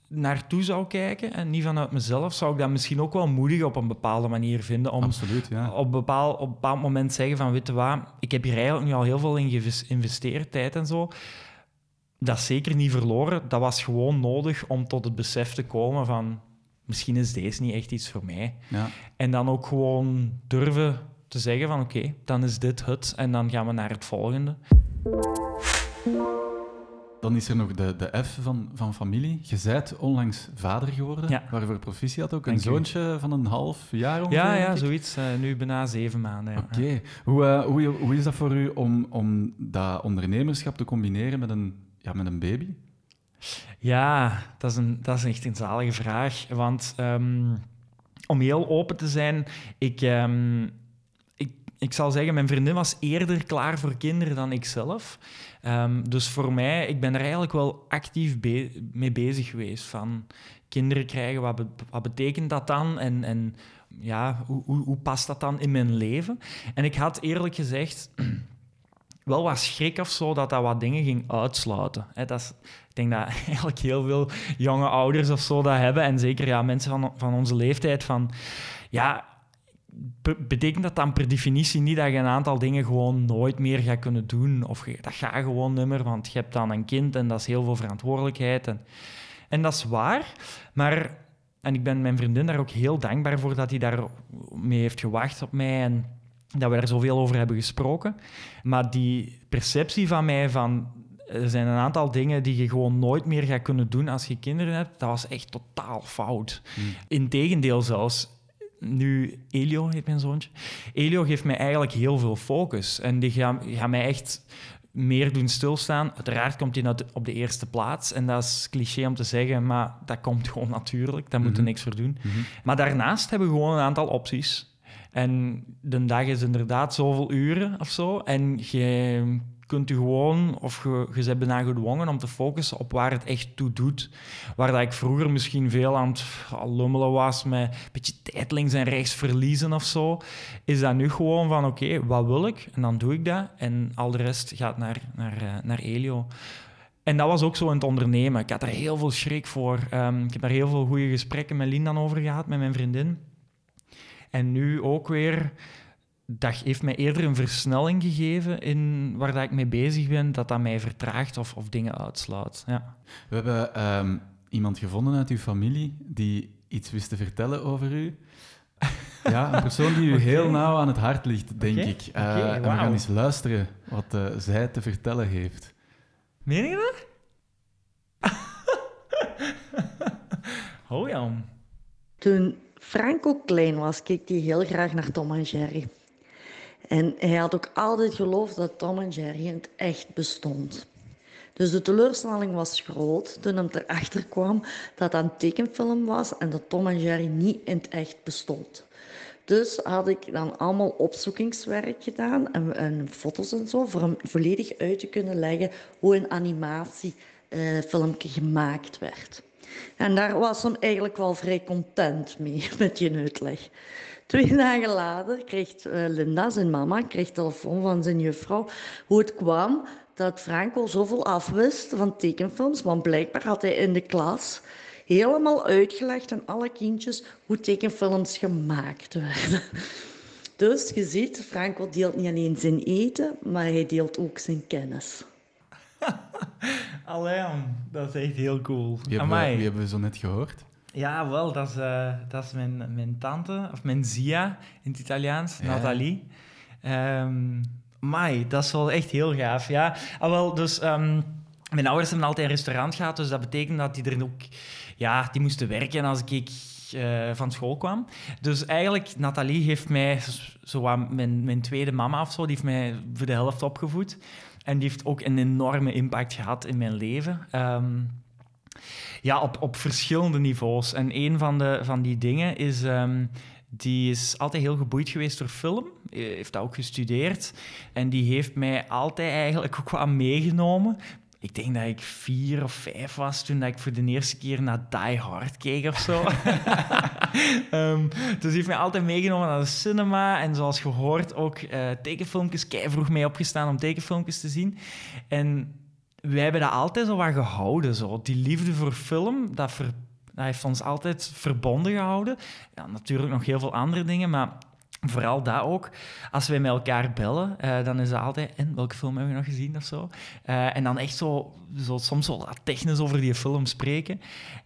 [SPEAKER 3] naartoe zou kijken en niet vanuit mezelf, zou ik dat misschien ook wel moedig op een bepaalde manier vinden. Om
[SPEAKER 1] Absoluut, ja.
[SPEAKER 3] op, bepaald, op een bepaald moment zeggen van, weet je wat, ik heb hier eigenlijk nu al heel veel in geïnvesteerd, tijd en zo. Dat is zeker niet verloren. Dat was gewoon nodig om tot het besef te komen van, misschien is deze niet echt iets voor mij. Ja. En dan ook gewoon durven te zeggen van oké, dan is dit het en dan gaan we naar het volgende.
[SPEAKER 1] Dan is er nog de, de F van, van familie. Je bent onlangs vader geworden, ja. waarvoor proficiat ook. Een zoontje van een half jaar ongeveer?
[SPEAKER 3] Ja, ja zoiets. Uh, nu bijna zeven maanden.
[SPEAKER 1] Oké. Okay. Hoe, uh, hoe, hoe is dat voor u om, om dat ondernemerschap te combineren met een, ja, met een baby?
[SPEAKER 3] Ja, dat is, een, dat is echt een zalige vraag. Want um, om heel open te zijn, ik, um, ik, ik zal zeggen, mijn vriendin was eerder klaar voor kinderen dan ik zelf. Um, dus voor mij, ik ben er eigenlijk wel actief mee bezig geweest. Van kinderen krijgen, wat, wat betekent dat dan? En, en ja, hoe, hoe, hoe past dat dan in mijn leven? En ik had eerlijk gezegd wel wat schrik of zo dat dat wat dingen ging uitsluiten. dat is, ik denk dat eigenlijk heel veel jonge ouders of zo dat hebben. En zeker ja, mensen van, van onze leeftijd. Van, ja, betekent dat dan per definitie niet dat je een aantal dingen gewoon nooit meer gaat kunnen doen? Of dat gaat gewoon nummer, want je hebt dan een kind en dat is heel veel verantwoordelijkheid. En, en dat is waar, maar... En ik ben mijn vriendin daar ook heel dankbaar voor dat hij daar mee heeft gewacht op mij. En dat we er zoveel over hebben gesproken. Maar die perceptie van mij van er zijn een aantal dingen die je gewoon nooit meer gaat kunnen doen als je kinderen hebt, dat was echt totaal fout. Hmm. Integendeel zelfs. Nu, Elio heet mijn zoontje. Elio geeft mij eigenlijk heel veel focus. En die gaat, gaat mij echt meer doen stilstaan. Uiteraard komt hij op de eerste plaats. En dat is cliché om te zeggen, maar dat komt gewoon natuurlijk. Daar moeten we mhm. niks voor doen. Mhm. Maar daarnaast hebben we gewoon een aantal opties. En de dag is inderdaad zoveel uren of zo. En je kunt u gewoon, of je, je bent bijna gedwongen om te focussen op waar het echt toe doet. Waar dat ik vroeger misschien veel aan het lummelen was, met een beetje tijd links en rechts verliezen of zo, is dat nu gewoon van oké, wat wil ik? En dan doe ik dat. En al de rest gaat naar, naar, eh, naar Elio. En dat was ook zo in het ondernemen. Ik had er heel veel schrik voor. Um, ik heb daar heel veel goede gesprekken met Linda over gehad, met mijn vriendin. En nu ook weer, dat heeft mij eerder een versnelling gegeven in waar dat ik mee bezig ben, dat dat mij vertraagt of, of dingen uitsluit. Ja.
[SPEAKER 1] We hebben ehm, iemand gevonden uit uw familie die iets wist te vertellen over u. Ja, een persoon die u heel nauw aan het hart ligt, denk ik. Uh, en we gaan eens luisteren wat uh, zij te vertellen heeft.
[SPEAKER 3] Meen je dat? oh ja.
[SPEAKER 4] Toen Franco klein was, keek hij heel graag naar Tom en Jerry. En hij had ook altijd geloofd dat Tom en Jerry in het echt bestond. Dus de teleurstelling was groot toen hij erachter kwam dat dat een tekenfilm was en dat Tom en Jerry niet in het echt bestond. Dus had ik dan allemaal opzoekingswerk gedaan en, en foto's en zo, voor hem volledig uit te kunnen leggen hoe een animatiefilmpje gemaakt werd. En daar was hem eigenlijk wel vrij content mee, met je uitleg. Twee dagen later kreeg uh, Linda, zijn mama, kreeg telefoon van zijn juffrouw hoe het kwam dat Franco zoveel afwist van tekenfilms. Want blijkbaar had hij in de klas helemaal uitgelegd aan alle kindjes hoe tekenfilms gemaakt werden. Dus je ziet, Franco deelt niet alleen zijn eten, maar hij deelt ook zijn kennis.
[SPEAKER 3] Allee, dat is echt heel cool.
[SPEAKER 1] Wie hebben, we, wie hebben we zo net gehoord?
[SPEAKER 3] Ja, wel, dat is, uh, dat is mijn, mijn tante, of mijn zia in het Italiaans, Nathalie. Um, mai, dat is wel echt heel gaaf. Ja, ah, wel, dus um, mijn ouders hebben altijd een restaurant gehad, dus dat betekent dat die er ook, ja, die moesten werken als ik uh, van school kwam. Dus eigenlijk, Nathalie heeft mij, zo mijn, mijn tweede mama of zo, die heeft mij voor de helft opgevoed. En die heeft ook een enorme impact gehad in mijn leven. Um, ja, op, op verschillende niveaus. En een van, de, van die dingen is... Um, die is altijd heel geboeid geweest door film, heeft dat ook gestudeerd. En die heeft mij altijd eigenlijk ook wel meegenomen ik denk dat ik vier of vijf was toen dat ik voor de eerste keer naar Die Hard keek of zo. um, dus die heeft mij altijd meegenomen naar de cinema. En zoals gehoord ook uh, tekenfilmpjes. Kei vroeg mee opgestaan om tekenfilmpjes te zien. En wij hebben dat altijd zo wat gehouden. Zo. Die liefde voor film, dat, dat heeft ons altijd verbonden gehouden. Ja, natuurlijk nog heel veel andere dingen, maar Vooral dat ook. Als wij met elkaar bellen, uh, dan is dat altijd... En welke film hebben we nog gezien of zo? Uh, en dan echt zo, zo soms zo technisch over die film spreken.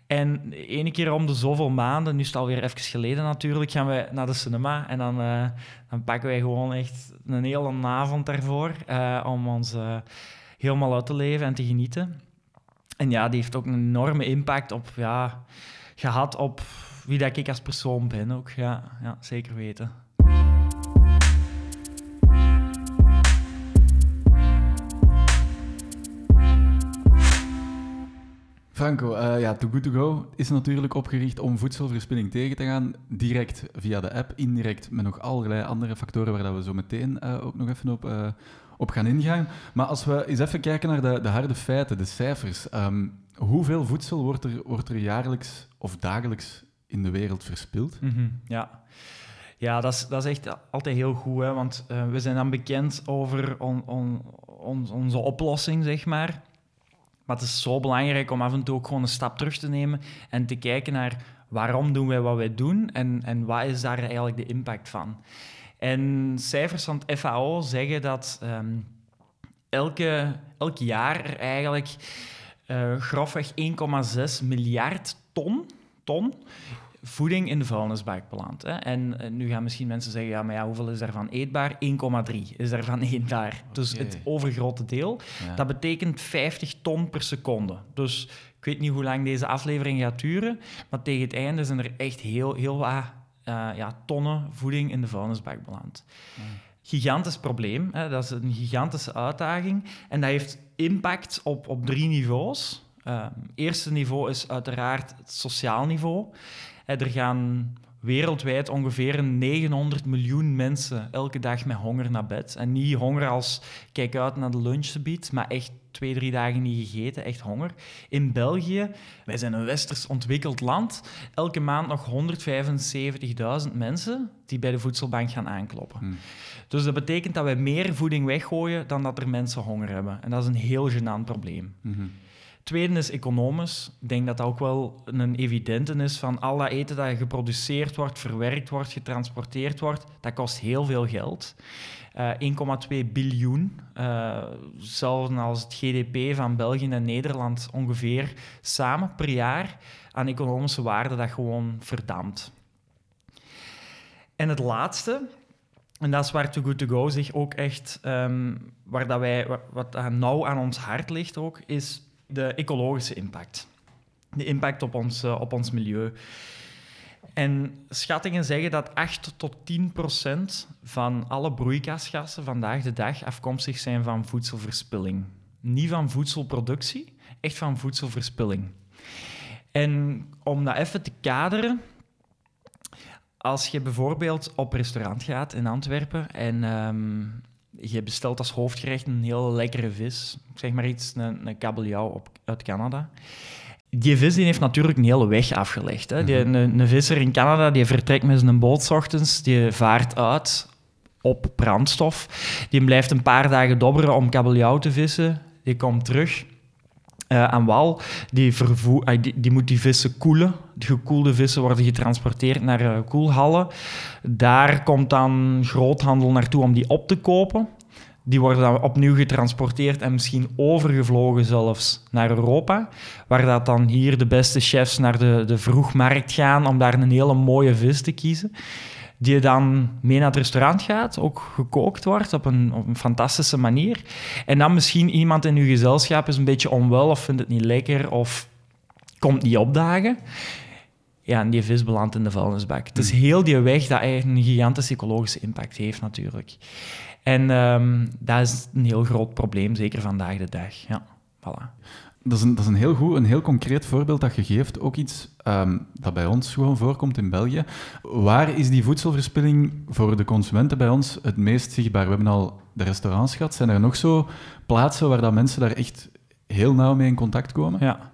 [SPEAKER 3] En ene keer om de zoveel maanden, nu is het alweer even geleden natuurlijk, gaan we naar de cinema. En dan, uh, dan pakken wij gewoon echt een hele avond daarvoor om ons helemaal uit te leven en te genieten. En ja, die heeft ook een enorme impact op, ja, gehad op wie dat ik als persoon ben ook. Ja, ja zeker weten.
[SPEAKER 1] Franco, uh, ja, Too Good To Go is natuurlijk opgericht om voedselverspilling tegen te gaan. Direct via de app, indirect met nog allerlei andere factoren waar we zo meteen uh, ook nog even op, uh, op gaan ingaan. Maar als we eens even kijken naar de, de harde feiten, de cijfers. Um, hoeveel voedsel wordt er, wordt er jaarlijks of dagelijks in de wereld verspild?
[SPEAKER 3] -hmm, ja. Ja, dat is, dat is echt altijd heel goed, hè, want we zijn dan bekend over on, on, onze oplossing, zeg maar. Maar het is zo belangrijk om af en toe ook gewoon een stap terug te nemen en te kijken naar waarom doen wij wat wij doen en, en wat is daar eigenlijk de impact van. En cijfers van het FAO zeggen dat um, elke, elk jaar er eigenlijk uh, grofweg 1,6 miljard ton, ton voeding in de vuilnisbak belandt. Hè. En, en, nu gaan misschien mensen zeggen, ja, maar ja, hoeveel is daarvan eetbaar? 1,3 is daarvan eetbaar. Dus het overgrote deel. Dat betekent 50 ton per seconde. Dus ik weet niet hoe lang deze aflevering gaat duren, maar tegen het einde zijn er echt heel, heel wat uh, ja, tonnen voeding in de vuilnisbak beland. Gigantisch probleem. Hè. Dat is een gigantische uitdaging. En dat heeft impact op, op drie niveaus. Uh, eerste niveau is uiteraard het sociaal niveau. Er gaan wereldwijd ongeveer 900 miljoen mensen elke dag met honger naar bed. En niet honger als kijk uit naar de lunchgebied, maar echt twee, drie dagen niet gegeten, echt honger. In België, wij zijn een westers ontwikkeld land, elke maand nog 175.000 mensen die bij de voedselbank gaan aankloppen. Hmm. Dus dat betekent dat wij meer voeding weggooien dan dat er mensen honger hebben. En dat is een heel gênant probleem. Hmm. Tweede is economisch. Ik denk dat dat ook wel een evidente is van al dat eten dat geproduceerd wordt, verwerkt wordt, getransporteerd wordt, dat kost heel veel geld. Uh, eh, 1,2 biljoen, uh, zelfs als het GDP van België en Nederland ongeveer samen per jaar aan economische waarde dat gewoon verdampt. En het laatste, en dat is waar Too Good To Go zich ook echt, um, waar dat wij, wat, wat nauw aan ons hart ligt ook, is de ecologische impact. De impact op ons, uh, op ons milieu. En schattingen zeggen dat 8 tot 10 procent van alle broeikasgassen vandaag de dag afkomstig zijn van voedselverspilling. Niet van voedselproductie, echt van voedselverspilling. En om dat even te kaderen, als je bijvoorbeeld op restaurant gaat in Antwerpen en um, je bestelt als hoofdgerecht een heel lekkere vis. Ik zeg maar iets, een, een kabeljauw op, uit Canada. die vis die heeft natuurlijk een hele weg afgelegd. Hè. Die, een, een visser in Canada die vertrekt met zijn boot 's ochtends, die vaart uit op brandstof. Die blijft een paar dagen dobberen om kabeljauw te vissen. Die komt terug eh, aan wal. Die, vervoer, die, die moet die vissen koelen. De gekoelde vissen worden getransporteerd naar eh, koelhallen. Daar komt dan groothandel naartoe om die op te kopen. Die worden dan opnieuw getransporteerd en misschien overgevlogen zelfs naar Europa. Waar dat dan hier de beste chefs naar de, de vroegmarkt gaan om daar een hele mooie vis te kiezen. Die dan mee naar het restaurant gaat, ook gekookt wordt op een, op een fantastische manier. En dan misschien iemand in uw gezelschap is een beetje onwel of vindt het niet lekker of komt niet opdagen. Ja, en die vis belandt in de vuilnisbak. Het is heel die weg dat eigenlijk een gigantische ecologische impact heeft natuurlijk. En ehm, dat is een heel groot probleem, zeker vandaag de dag. Ja, voilà.
[SPEAKER 1] Dat is, een, dat is een heel goed, een heel concreet voorbeeld dat je geeft. Ook iets ehm, dat bij ons gewoon voorkomt in België. Waar is die voedselverspilling voor de consumenten bij ons het meest zichtbaar? We hebben al de restaurants gehad. Zijn er nog zo plaatsen waar dat mensen daar echt heel nauw mee in contact komen?
[SPEAKER 3] Ja,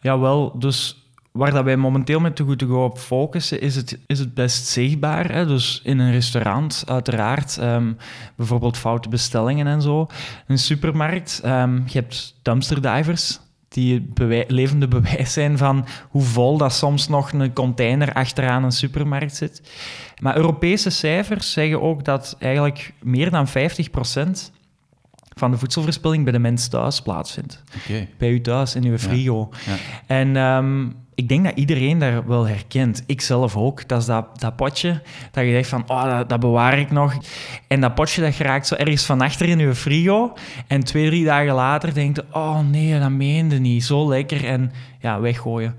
[SPEAKER 3] ja wel. Dus waar dat wij momenteel met Too Good To Go op focussen, is het, is het best zichtbaar. Hè? Dus in een restaurant, uiteraard. ehm, bijvoorbeeld foute bestellingen en zo. Een supermarkt. ehm, je hebt dumpster divers die bewij- levende bewijs zijn van hoe vol dat soms nog een container achteraan een supermarkt zit. Maar Europese cijfers zeggen ook dat eigenlijk meer dan 50% van de voedselverspilling bij de mens thuis plaatsvindt.
[SPEAKER 1] Oké.
[SPEAKER 3] Bij u thuis, in uw frigo.
[SPEAKER 1] Ja.
[SPEAKER 3] En ehm, ik denk dat iedereen daar wel herkent. Ik zelf ook. Dat is dat, dat potje dat je denkt van, oh, dat, bewaar ik nog. En dat potje dat geraakt zo ergens van achter in je frigo. En twee, drie dagen later denkt oh nee, dat meende niet. Zo lekker. En ja, weggooien.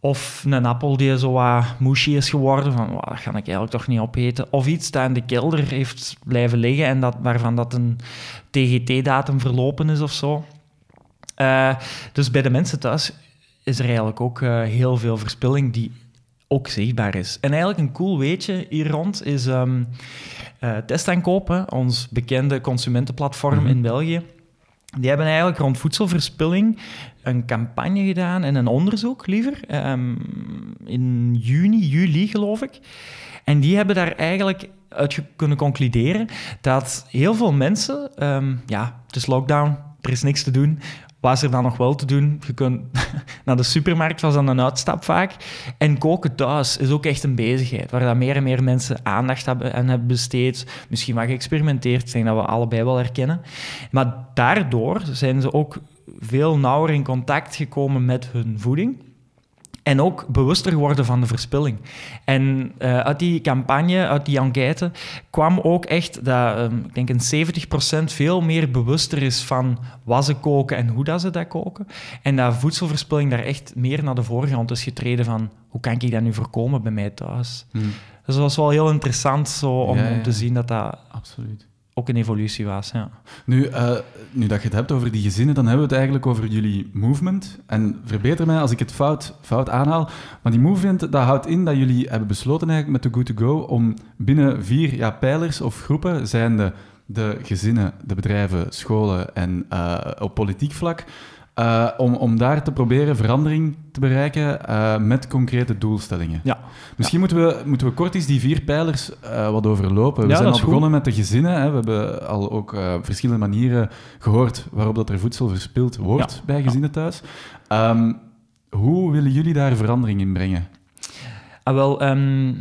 [SPEAKER 3] Of een appel die zo wat mushy is geworden, van "Wauw, dat ga ik eigenlijk toch niet opeten. Of iets dat in de kelder heeft blijven liggen en dat, waarvan dat een TGT-datum verlopen is of zo. Eh, dus bij de mensen thuis is er eigenlijk ook eh, heel veel verspilling die ook zichtbaar is. En eigenlijk een cool weetje hier rond is ehm eh, Testaankoop, hè, ons bekende consumentenplatform in België. Die hebben eigenlijk rond voedselverspilling een campagne gedaan en een onderzoek, liever, ehm, in juni, juli geloof ik. En die hebben daar eigenlijk uit kunnen concluderen dat heel veel mensen, ehm, ja, het is lockdown, er is niks te doen. Wat is er dan nog wel te doen? Je kunt naar de supermarkt, was dan een uitstap vaak. En koken thuis is ook echt een bezigheid, waar dat meer en meer mensen aandacht en hebben besteed. Misschien wat geëxperimenteerd, ik denk dat we allebei wel herkennen. Maar daardoor zijn ze ook veel nauwer in contact gekomen met hun voeding. En ook bewuster geworden van de verspilling. En eh, uit die campagne, uit die enquête, kwam ook echt dat, ehm, ik denk, een 70% veel meer bewuster is van wat ze koken en hoe dat ze dat koken. En dat voedselverspilling daar echt meer naar de voorgrond is getreden van hoe kan ik dat nu voorkomen bij mij thuis.
[SPEAKER 1] Hmm,
[SPEAKER 3] Dus dat was wel heel interessant zo, om,
[SPEAKER 1] Ja, ja.
[SPEAKER 3] om te zien dat dat
[SPEAKER 1] absoluut.
[SPEAKER 3] Ook een evolutie was. Ja.
[SPEAKER 1] Nu, eh, nu dat je het hebt over die gezinnen, dan hebben we het eigenlijk over jullie movement. En verbeter mij als ik het fout, fout aanhaal. Maar die movement, dat houdt in dat jullie hebben besloten eigenlijk met The Good To Go om binnen vier ja, pijlers of groepen, zijnde de gezinnen, de bedrijven, scholen en eh, op politiek vlak, eh, om, om daar te proberen verandering te bereiken eh, met concrete doelstellingen.
[SPEAKER 3] Ja.
[SPEAKER 1] Misschien moeten, we, moeten we kort eens die vier pijlers eh, wat overlopen. We
[SPEAKER 3] Ja,
[SPEAKER 1] zijn al
[SPEAKER 3] goed.
[SPEAKER 1] begonnen met de gezinnen. Hè. We hebben al ook eh, verschillende manieren gehoord waarop dat er voedsel verspild wordt
[SPEAKER 3] Ja.
[SPEAKER 1] bij gezinnen thuis. Ehm, hoe willen jullie daar verandering in brengen?
[SPEAKER 3] Ah, wel, ehm,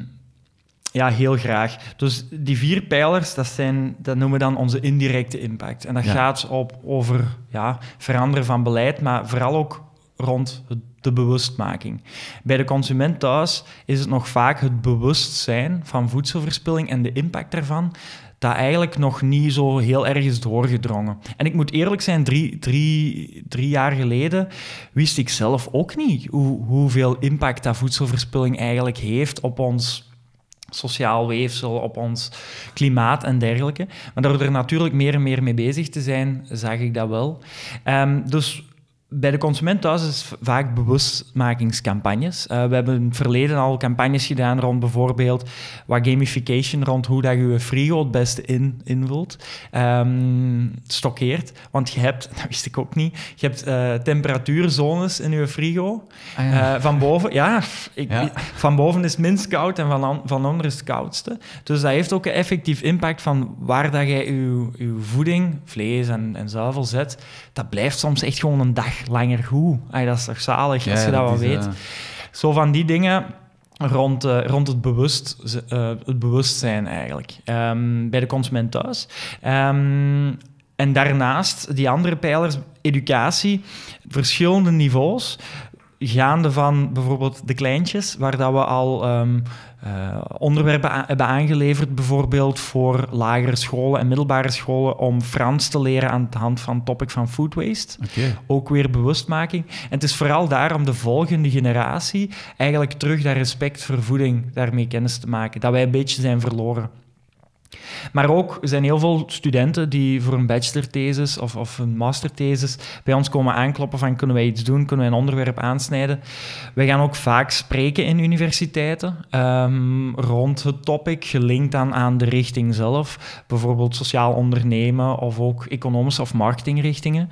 [SPEAKER 3] ja, heel graag. Dus die vier pijlers, dat, zijn, dat noemen we dan onze indirecte impact. En dat
[SPEAKER 1] Ja.
[SPEAKER 3] gaat op, over ja, veranderen van beleid, maar vooral ook rond de bewustmaking. Bij de consument thuis is het nog vaak het bewustzijn van voedselverspilling en de impact daarvan dat eigenlijk nog niet zo heel erg is doorgedrongen. En ik moet eerlijk zijn, drie, drie, drie jaar geleden wist ik zelf ook niet hoe, hoeveel impact dat voedselverspilling eigenlijk heeft op ons sociaal weefsel, op ons klimaat en dergelijke. Maar door er natuurlijk meer en meer mee bezig te zijn, zag ik dat wel. Ehm, dus bij de consument thuis is het vaak bewustmakingscampagnes. Uh, we hebben in het verleden al campagnes gedaan rond bijvoorbeeld wat gamification, rond hoe dat je je frigo het beste in, invult, um, stokkeert. Want je hebt, dat wist ik ook niet, je hebt uh, temperatuurzones in je frigo. Ah, ja. uh, van boven, ja, ik, ja, van boven is het minst koud en van, van onder is het koudste. Dus dat heeft ook een effectief impact van waar dat jij je, je voeding, vlees en, en zuivel zet. Dat blijft soms echt gewoon een dag langer goed. Ay, dat is toch zalig als je dat, wel weet. Zo van die dingen rond, uh, rond het, bewust, uh, het bewustzijn eigenlijk. Um, bij de consument thuis. Um, en daarnaast, die andere pijlers, educatie, verschillende niveaus gaande van bijvoorbeeld de kleintjes, waar dat we al um, uh, onderwerpen hebben aangeleverd, bijvoorbeeld voor lagere scholen en middelbare scholen, om Frans te leren aan de hand van het topic van food waste. Okay. Ook weer bewustmaking. En het is vooral daar om de volgende generatie eigenlijk terug dat respect voor voeding daarmee kennis te maken, dat wij een beetje zijn verloren. Maar ook er zijn heel veel studenten die voor een bachelorthesis of, of een masterthesis bij ons komen aankloppen van kunnen wij iets doen, kunnen wij een onderwerp aansnijden. Wij gaan ook vaak spreken in universiteiten um, rond het topic, gelinkt dan aan de richting zelf, bijvoorbeeld sociaal ondernemen of ook economische of marketingrichtingen.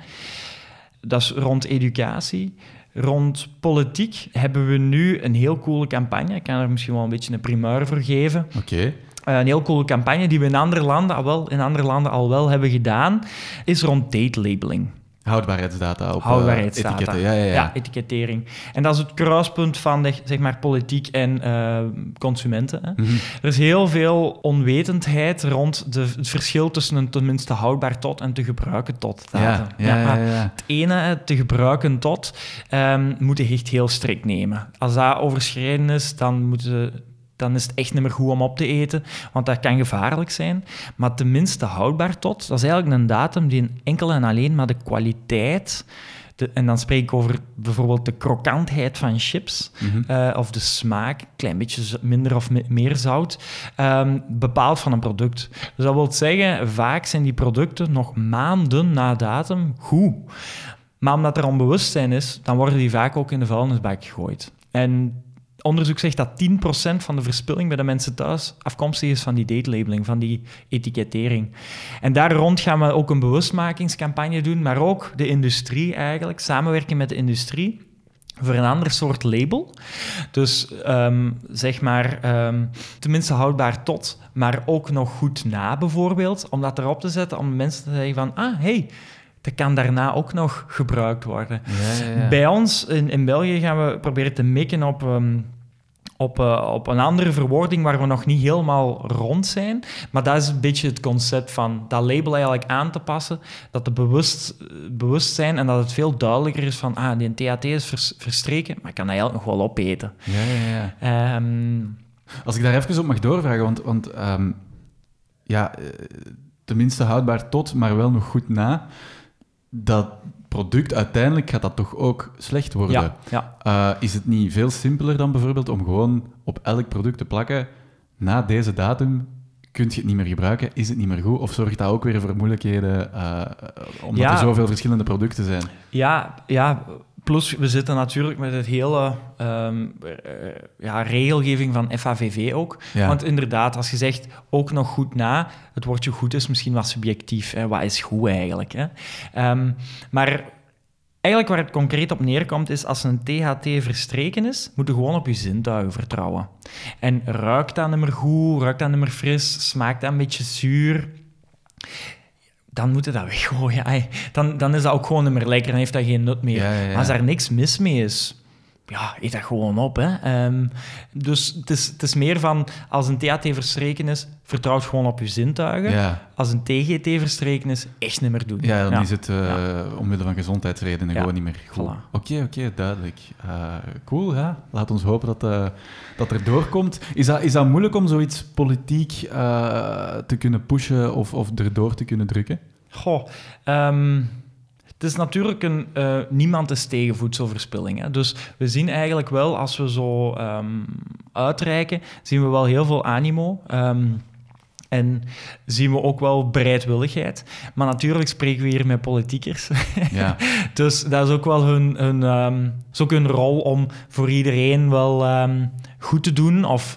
[SPEAKER 3] Dat is rond educatie. Rond politiek hebben we nu een heel coole campagne. Ik kan er misschien wel een beetje een primeur voor geven.
[SPEAKER 1] Oké.
[SPEAKER 3] Een heel coole campagne die we in andere landen al wel, in andere landen al wel hebben gedaan, is rond date labeling.
[SPEAKER 1] Houdbaarheidsdata op
[SPEAKER 3] Houdbaarheidsdata.
[SPEAKER 1] Uh, etiketten. Ja, ja, ja.
[SPEAKER 3] ja, etikettering. En dat is het kruispunt van de, zeg maar, politiek en uh, consumenten. Hè. Mm -hmm. Er is heel veel onwetendheid rond de, het verschil tussen een tenminste houdbaar tot en te gebruiken tot
[SPEAKER 1] data. Ja, ja, ja,
[SPEAKER 3] Het ene, te gebruiken tot, um, moet je echt heel strikt nemen. Als dat overschreden is, dan moeten dan is het echt niet meer goed om op te eten, want dat kan gevaarlijk zijn. Maar tenminste houdbaar tot, dat is eigenlijk een datum die enkel en alleen maar de kwaliteit, de, en dan spreek ik over bijvoorbeeld de krokantheid van chips, mm -hmm. uh, of de smaak, een klein beetje minder of meer zout, um, bepaalt van een product. Dus dat wil zeggen, vaak zijn die producten nog maanden na datum goed. Maar omdat er onbewustzijn is, dan worden die vaak ook in de vuilnisbak gegooid. En onderzoek zegt dat 10% van de verspilling bij de mensen thuis afkomstig is van die date-labeling, van die etikettering. En daar rond gaan we ook een bewustmakingscampagne doen, maar ook de industrie eigenlijk, samenwerken met de industrie voor een ander soort label. Dus um, zeg maar, um, tenminste houdbaar tot, maar ook nog goed na bijvoorbeeld, om dat erop te zetten, om mensen te zeggen van, ah, hey, dat kan daarna ook nog gebruikt worden.
[SPEAKER 1] Ja, ja, ja.
[SPEAKER 3] Bij ons in, in België gaan we proberen te mikken op, um, op, uh, op een andere verwoording waar we nog niet helemaal rond zijn. Maar dat is een beetje het concept van dat label eigenlijk aan te passen, dat de bewust, bewust zijn en dat het veel duidelijker is van ah, die THT is vers, verstreken, maar ik kan dat eigenlijk nog wel opeten.
[SPEAKER 1] Ja, ja, ja.
[SPEAKER 3] Um,
[SPEAKER 1] Als ik daar even op mag doorvragen, want, want um, ja, tenminste houdbaar tot, maar wel nog goed na dat product, uiteindelijk gaat dat toch ook slecht worden.
[SPEAKER 3] Ja, ja.
[SPEAKER 1] Uh, is het niet veel simpeler dan bijvoorbeeld om gewoon op elk product te plakken, na deze datum kun je het niet meer gebruiken, is het niet meer goed? Of zorgt dat ook weer voor moeilijkheden, uh, omdat
[SPEAKER 3] Ja.
[SPEAKER 1] er zoveel verschillende producten zijn?
[SPEAKER 3] Ja, ja, plus we zitten natuurlijk met het hele ehm, eh, ja, regelgeving van FAVV ook.
[SPEAKER 1] Ja.
[SPEAKER 3] Want inderdaad, als je zegt ook nog goed na, het woordje goed is misschien wat subjectief. Hè? Wat is goed eigenlijk? Hè? Ehm, maar eigenlijk waar het concreet op neerkomt, is als een THT verstreken is, moet je gewoon op je zintuigen vertrouwen. En ruikt dat niet meer goed, ruikt dat niet meer fris, smaakt dat een beetje zuur, dan moet je dat weggooien. Dan, dan is dat ook gewoon niet meer lekker en heeft dat geen nut meer.
[SPEAKER 1] Ja, ja, ja.
[SPEAKER 3] Maar als daar niks mis mee is, ja, eet dat gewoon op. Hè. Ehm, dus het is, het is meer van, als een THT verstreken is, vertrouw gewoon op je zintuigen.
[SPEAKER 1] Ja,
[SPEAKER 3] Als een TGT verstreken is, echt niet meer doen.
[SPEAKER 1] ja dan
[SPEAKER 3] Ja.
[SPEAKER 1] is het uh,
[SPEAKER 3] Ja.
[SPEAKER 1] omwille van gezondheidsredenen gewoon niet meer goed.
[SPEAKER 3] Voilà.
[SPEAKER 1] Oké, oké, duidelijk. Uh, cool, ja. Laat ons hopen dat, uh, dat er doorkomt. Is dat, is dat moeilijk om zoiets politiek te kunnen pushen of, of erdoor te kunnen drukken?
[SPEAKER 3] Goh, ehm, het is natuurlijk een... eh, niemand is tegen voedselverspilling. Hè? Dus we zien eigenlijk wel, als we zo ehm, uitreiken, zien we wel heel veel animo. Ehm, En zien we ook wel bereidwilligheid. Maar natuurlijk spreken we hier met politiekers.
[SPEAKER 1] Ja.
[SPEAKER 3] dus dat is ook wel hun, hun, ehm, is ook hun rol om voor iedereen wel goed te doen. Of,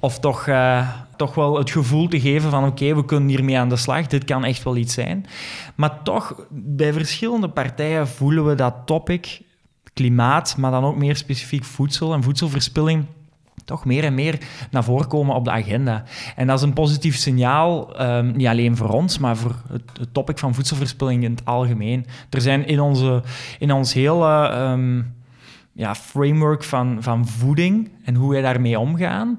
[SPEAKER 3] of toch, eh, toch wel het gevoel te geven van oké, we kunnen hiermee aan de slag. Dit kan echt wel iets zijn. Maar toch, bij verschillende partijen voelen we dat topic, klimaat, maar dan ook meer specifiek voedsel en voedselverspilling toch meer en meer naar voren komen op de agenda. En dat is een positief signaal, ehm, niet alleen voor ons, maar voor het, topic van voedselverspilling in het algemeen. Er zijn in, onze, in ons hele ehm, ja, framework van, van voeding en hoe wij daarmee omgaan,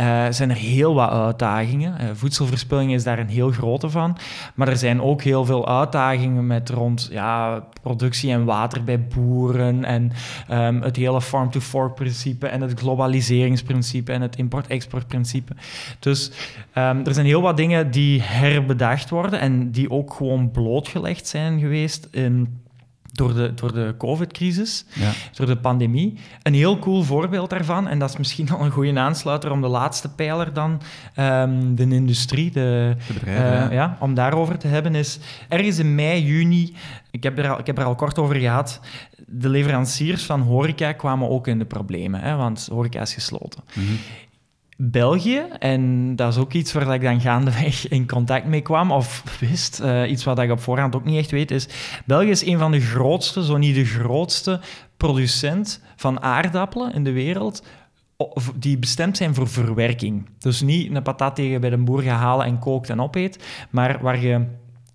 [SPEAKER 3] uh, zijn er heel wat uitdagingen. Uh, voedselverspilling is daar een heel grote van. Maar er zijn ook heel veel uitdagingen met rond ja, productie en water bij boeren en um, het hele farm-to-fork-principe en het globaliseringsprincipe en het import-export-principe. Dus um, er zijn heel wat dingen die herbedacht worden en die ook gewoon blootgelegd zijn geweest in door de, door de COVID-crisis, ja. door de pandemie. Een heel cool voorbeeld daarvan, en dat is misschien al een goede aansluiter om de laatste pijler dan, um, de industrie, de,
[SPEAKER 1] de bedrijven, uh,
[SPEAKER 3] ja. ja. om daarover te hebben, is ergens in mei, juni, ik heb, er al, ik heb er al kort over gehad, de leveranciers van horeca kwamen ook in de problemen, hè, want horeca is gesloten. Mm -hmm. België, en dat is ook iets waar ik dan gaandeweg in contact mee kwam, of wist, uh, iets wat ik op voorhand ook niet echt weet, is België is een van de grootste, zo niet de grootste producent van aardappelen in de wereld, die bestemd zijn voor verwerking. Dus niet een patat tegen bij de boer gaan halen en kookt en opeet, maar waar je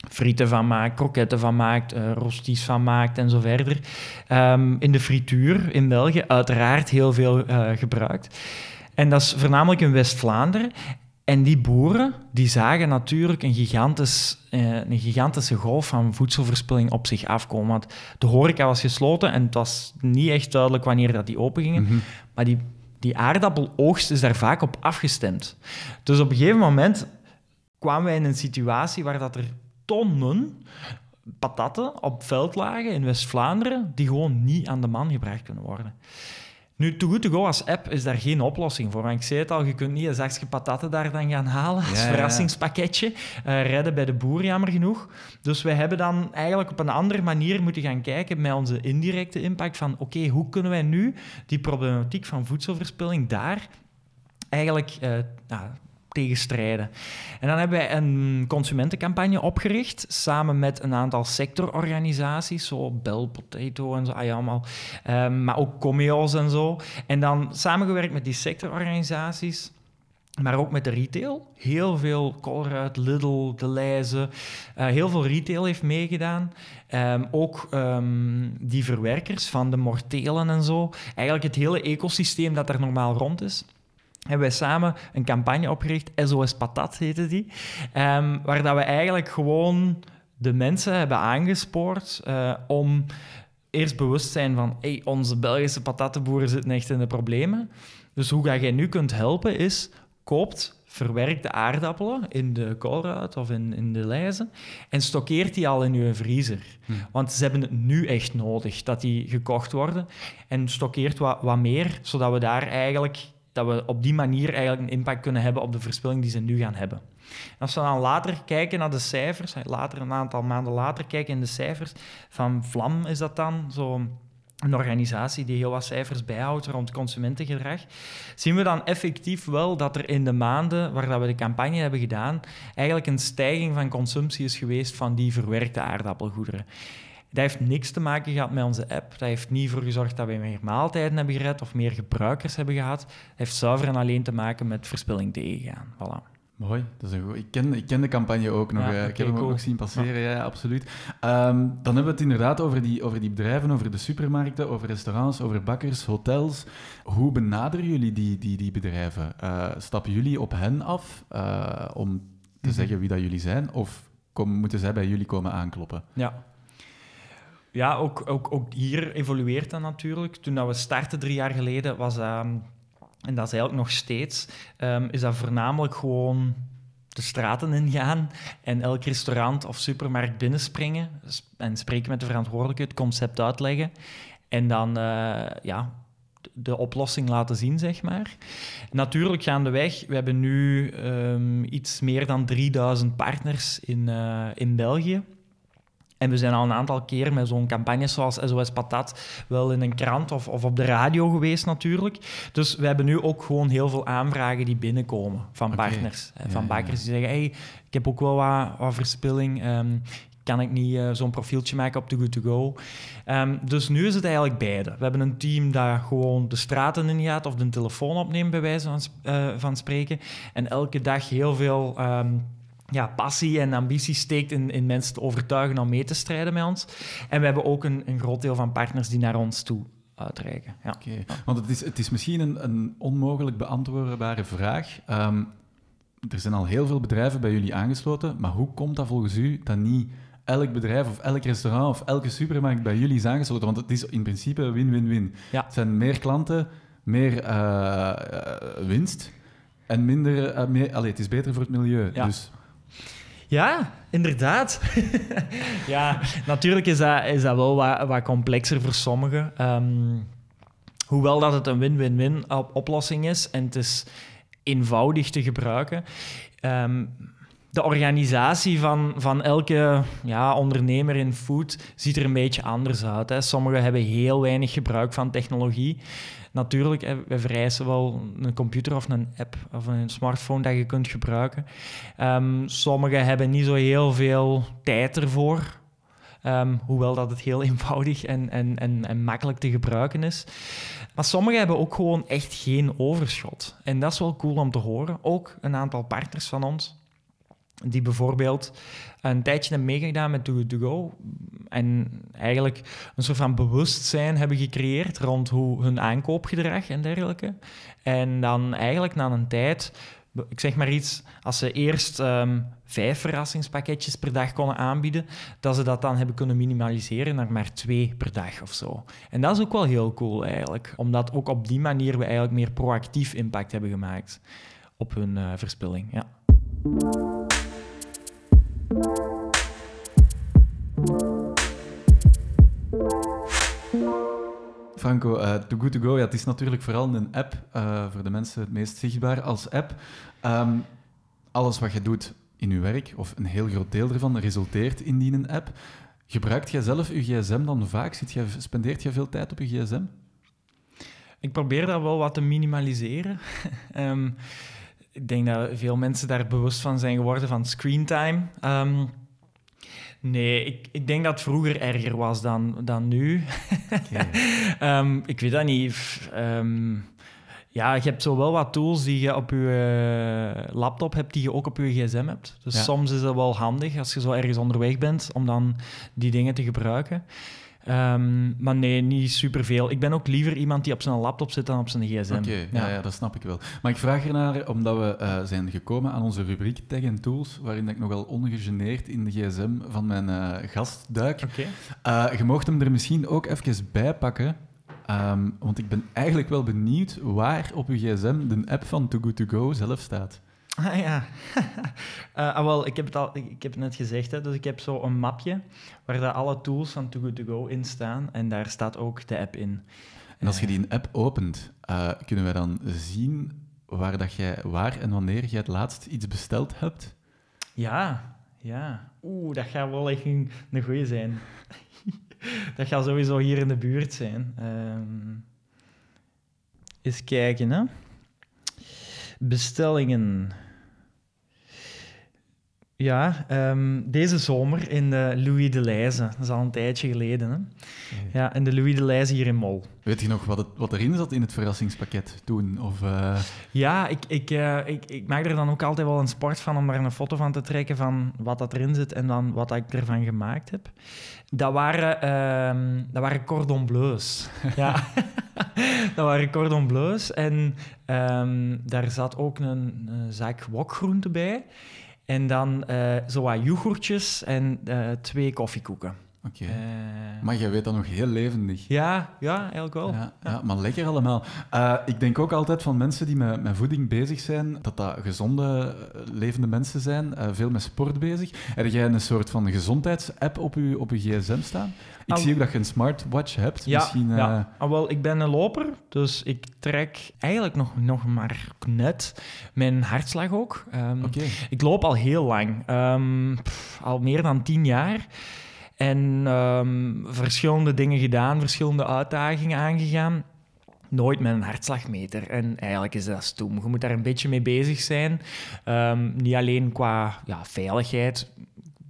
[SPEAKER 3] frieten van maakt, kroketten van maakt, uh, rosties van maakt en zo verder. Um, in de frituur in België uiteraard heel veel uh, gebruikt. En dat is voornamelijk in West-Vlaanderen. En die boeren die zagen natuurlijk een, gigantisch, eh, een gigantische golf van voedselverspilling op zich afkomen. Want de horeca was gesloten en het was niet echt duidelijk wanneer dat die open gingen. Mm -hmm. Maar die, die aardappeloogst is daar vaak op afgestemd. Dus op een gegeven moment kwamen wij in een situatie waar dat er tonnen patatten op veld lagen in West-Vlaanderen die gewoon niet aan de man gebracht kunnen worden. Nu, Too Good To Go als app is daar geen oplossing voor. Want ik zei het al, je kunt niet een zakje patatten daar dan gaan halen als ja, verrassingspakketje. Uh, redden bij de boer, jammer genoeg. Dus wij hebben dan eigenlijk op een andere manier moeten gaan kijken met onze indirecte impact van oké, okay, hoe kunnen wij nu die problematiek van voedselverspilling daar eigenlijk uh, nou, tegenstrijden. En dan hebben wij een consumentencampagne opgericht, samen met een aantal sectororganisaties, zo Bell Potato en zo, ah ja, allemaal, um, maar ook Comeos en zo. En dan samengewerkt met die sectororganisaties, maar ook met de retail. Heel veel Colruyt, Lidl, De Leize, uh, heel veel retail heeft meegedaan. Um, ook um, die verwerkers van de mortelen en zo. Eigenlijk het hele ecosysteem dat er normaal rond is hebben wij samen een campagne opgericht, SOS Patat heette die, um, waar dat we eigenlijk gewoon de mensen hebben aangespoord uh, om eerst bewust zijn van hey, onze Belgische patattenboeren zitten echt in de problemen. Dus hoe jij nu kunt helpen is, koopt verwerkte aardappelen in de koolruit of in, in de lijzen en stokkeert die al in je vriezer. Hm. Want ze hebben het nu echt nodig dat die gekocht worden en stokkeert wat, wat meer, zodat we daar eigenlijk dat we op die manier eigenlijk een impact kunnen hebben op de verspilling die ze nu gaan hebben. En als we dan later kijken naar de cijfers, later een aantal maanden later kijken in de cijfers van Vlam is dat dan, zo een organisatie die heel wat cijfers bijhoudt rond consumentengedrag, zien we dan effectief wel dat er in de maanden waar we de campagne hebben gedaan, eigenlijk een stijging van consumptie is geweest van die verwerkte aardappelgoederen. Dat heeft niks te maken gehad met onze app. Dat heeft niet voor gezorgd dat we meer maaltijden hebben gered of meer gebruikers hebben gehad. Dat heeft zuiver en alleen te maken met verspilling tegengaan. Voilà.
[SPEAKER 1] Mooi, dat is een goed. Ik, ken, ik ken de campagne ook nog. Ja, okay, ik heb hem cool. ook nog zien passeren, ja, ja absoluut. Um, dan hebben we het inderdaad over die, over die bedrijven, over de supermarkten, over restaurants, over bakkers, hotels. Hoe benaderen jullie die, die, die bedrijven? Uh, stappen jullie op hen af uh, om te mm -hmm. zeggen wie dat jullie zijn? Of kom, moeten zij bij jullie komen aankloppen?
[SPEAKER 3] Ja, ja, ook, ook, ook hier evolueert dat natuurlijk. Toen dat we startten drie jaar geleden, was dat, en dat is eigenlijk nog steeds, um, is dat voornamelijk gewoon de straten ingaan en elk restaurant of supermarkt binnenspringen en spreken met de verantwoordelijke, het concept uitleggen. En dan uh, ja, de oplossing laten zien, zeg maar. Natuurlijk gaandeweg, we hebben nu ehm, iets meer dan 3000 partners in, eh, in België. En we zijn al een aantal keer met zo'n campagne zoals SOS Patat wel in een krant of, of op de radio geweest natuurlijk. Dus we hebben nu ook gewoon heel veel aanvragen die binnenkomen van partners.
[SPEAKER 1] Ja,
[SPEAKER 3] Van
[SPEAKER 1] ja,
[SPEAKER 3] bakkers die zeggen, hey, ik heb ook wel wat, wat verspilling. ehm, kan ik niet eh, zo'n profieltje maken op Too Good To Go? Ehm, dus nu is het eigenlijk beide. We hebben een team dat gewoon de straten in gaat of de telefoon opneemt, bij wijze van, eh, van spreken. En elke dag heel veel ehm, ja, passie en ambitie steekt in, in mensen te overtuigen om mee te strijden met ons. En we hebben ook een, een groot deel van partners die naar ons toe uitreiken. Ja.
[SPEAKER 1] Oké, Want het is, het is misschien een, een onmogelijk beantwoordbare vraag. Ehm, er zijn al heel veel bedrijven bij jullie aangesloten, maar hoe komt dat volgens u dat niet elk bedrijf of elk restaurant of elke supermarkt bij jullie is aangesloten? Want het is in principe win-win-win.
[SPEAKER 3] Ja.
[SPEAKER 1] Het zijn meer klanten, meer eh, eh, winst en minder... eh, meer, allee, het is beter voor het milieu.
[SPEAKER 3] Ja.
[SPEAKER 1] Dus
[SPEAKER 3] Ja, inderdaad. ja, natuurlijk is dat, is dat wel wat, wat complexer voor sommigen. Ehm, hoewel dat het een win-win-win op- oplossing is en het is eenvoudig te gebruiken. Ehm, de organisatie van, van elke ja, ondernemer in food ziet er een beetje anders uit. Hè. Sommigen hebben heel weinig gebruik van technologie. Natuurlijk, we vereisen wel een computer of een app of een smartphone dat je kunt gebruiken. Ehm, sommigen hebben niet zo heel veel tijd ervoor. Ehm, hoewel dat het heel eenvoudig en, en, en, en makkelijk te gebruiken is. Maar sommigen hebben ook gewoon echt geen overschot. En dat is wel cool om te horen. Ook een aantal partners van ons, die bijvoorbeeld een tijdje hebben meegedaan met Good To Go en eigenlijk een soort van bewustzijn hebben gecreëerd rond hoe hun aankoopgedrag en dergelijke. En dan eigenlijk na een tijd, ik zeg maar iets, als ze eerst ehm, vijf verrassingspakketjes per dag konden aanbieden, dat ze dat dan hebben kunnen minimaliseren naar maar twee per dag of zo. En dat is ook wel heel cool eigenlijk, omdat ook op die manier we eigenlijk meer proactief impact hebben gemaakt op hun eh, verspilling. Ja.
[SPEAKER 1] Franco, eh Too Good To Go, ja, het is natuurlijk vooral een app, eh, voor de mensen het meest zichtbaar als app. Ehm, alles wat je doet in je werk, of een heel groot deel ervan, resulteert in die een app. Gebruikt jij zelf je gsm dan vaak? Zit jij, spendeert jij veel tijd op je gsm?
[SPEAKER 3] Ik probeer dat wel wat te minimaliseren. Ehm, ik denk dat veel mensen daar bewust van zijn geworden van screentime. Ehm nee, ik, ik denk dat het vroeger erger was dan, dan nu. Ehm, ik weet dat niet. Ehm, ja, je hebt zo wel wat tools die je op je eh, laptop hebt, die je ook op je gsm hebt. Dus
[SPEAKER 1] Ja.
[SPEAKER 3] soms is het wel handig als je zo ergens onderweg bent, om dan die dingen te gebruiken. Ehm, maar nee, niet superveel. Ik ben ook liever iemand die op zijn laptop zit dan op zijn gsm.
[SPEAKER 1] Oké, ja. Ja, dat snap ik wel. Maar ik vraag ernaar omdat we eh, zijn gekomen aan onze rubriek Tech en Tools, waarin ik nogal ongegeneerd in de gsm van mijn eh, gast duik.
[SPEAKER 3] Oké.
[SPEAKER 1] Eh, je mocht hem er misschien ook even bij pakken, ehm, want ik ben eigenlijk wel benieuwd waar op uw gsm de app van Too Good To Go zelf staat.
[SPEAKER 3] Ah ja. Eh, ah, wel, ik heb het al, ik, heb het net gezegd, hè, dus ik heb zo een mapje waar daar alle tools van Too Good To Go in staan en daar staat ook de app in.
[SPEAKER 1] En als je die app opent, eh, kunnen wij dan zien waar, dat jij, waar en wanneer jij het laatst iets besteld hebt?
[SPEAKER 3] Ja, ja. Oeh, dat gaat wel echt een, een goeie zijn. dat gaat sowieso hier in de buurt zijn. Ehm eens kijken, hè. Bestellingen. Ja, ehm, deze zomer in de Louis de Leize. Dat is al een tijdje geleden, hè. Ja, in de Louis de Leize hier in Mol.
[SPEAKER 1] Weet je nog wat, het, wat erin zat in het verrassingspakket toen? Of, eh,
[SPEAKER 3] Ja, ik, ik, eh, ik, ik maak er dan ook altijd wel een sport van om daar een foto van te trekken van wat dat erin zit en dan wat ik ervan gemaakt heb. Dat waren, ehm, dat waren cordon bleus. ja, dat waren cordon bleus. En ehm, daar zat ook een, een zak wokgroente bij. En dan eh zo wat yoghurtjes en eh, twee koffiekoeken.
[SPEAKER 1] Oké.
[SPEAKER 3] Eh,
[SPEAKER 1] Maar jij weet dat nog heel levendig.
[SPEAKER 3] ja, ja, eigenlijk wel.
[SPEAKER 1] Ja, ja, maar lekker allemaal. Ik denk ook altijd van mensen die met, met voeding bezig zijn, dat dat gezonde, levende mensen zijn, veel met sport bezig. Heb jij een soort van gezondheidsapp op je, op je gsm staan? Ik zie ook dat je een smartwatch hebt.
[SPEAKER 3] Ja,
[SPEAKER 1] Misschien, eh,
[SPEAKER 3] ja. Ah, wel, ik ben een loper, dus ik trek eigenlijk nog, nog maar net mijn hartslag ook.
[SPEAKER 1] Oké.
[SPEAKER 3] Ik loop al heel lang, ehm, pff, al meer dan tien jaar. En ehm, verschillende dingen gedaan, verschillende uitdagingen aangegaan. Nooit met een hartslagmeter. En eigenlijk is dat stoem. Je moet daar een beetje mee bezig zijn. Niet alleen qua ja, veiligheid.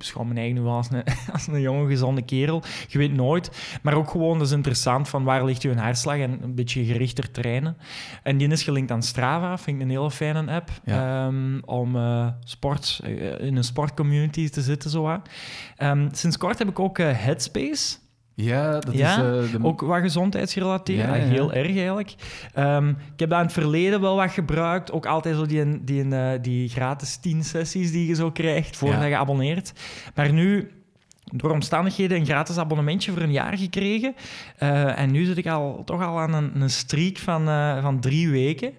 [SPEAKER 3] Beschouw me eigenlijk nu wel als een, als een jonge, gezonde kerel. Je weet nooit. Maar ook gewoon, dat is interessant, van waar ligt je hartslag en een beetje gerichter trainen. En die is gelinkt aan Strava, vind ik een hele fijne app.
[SPEAKER 1] Ja.
[SPEAKER 3] ehm, om eh, sport, eh, in een sportcommunity te zitten. Zo. Ehm, sinds kort heb ik ook eh, Headspace.
[SPEAKER 1] Ja, dat
[SPEAKER 3] Ja,
[SPEAKER 1] is... eh, de...
[SPEAKER 3] Ook wat gezondheidsgerelateerd,
[SPEAKER 1] Ja, ja.
[SPEAKER 3] heel erg eigenlijk. Ehm, ik heb dat in het verleden wel wat gebruikt. Ook altijd zo die, die, eh, die gratis 10 sessies die je zo krijgt voordat je abonneert. Maar nu, door omstandigheden, een gratis abonnementje voor een jaar gekregen. Eh, en nu zit ik al, toch al aan een, een streak van, van drie weken.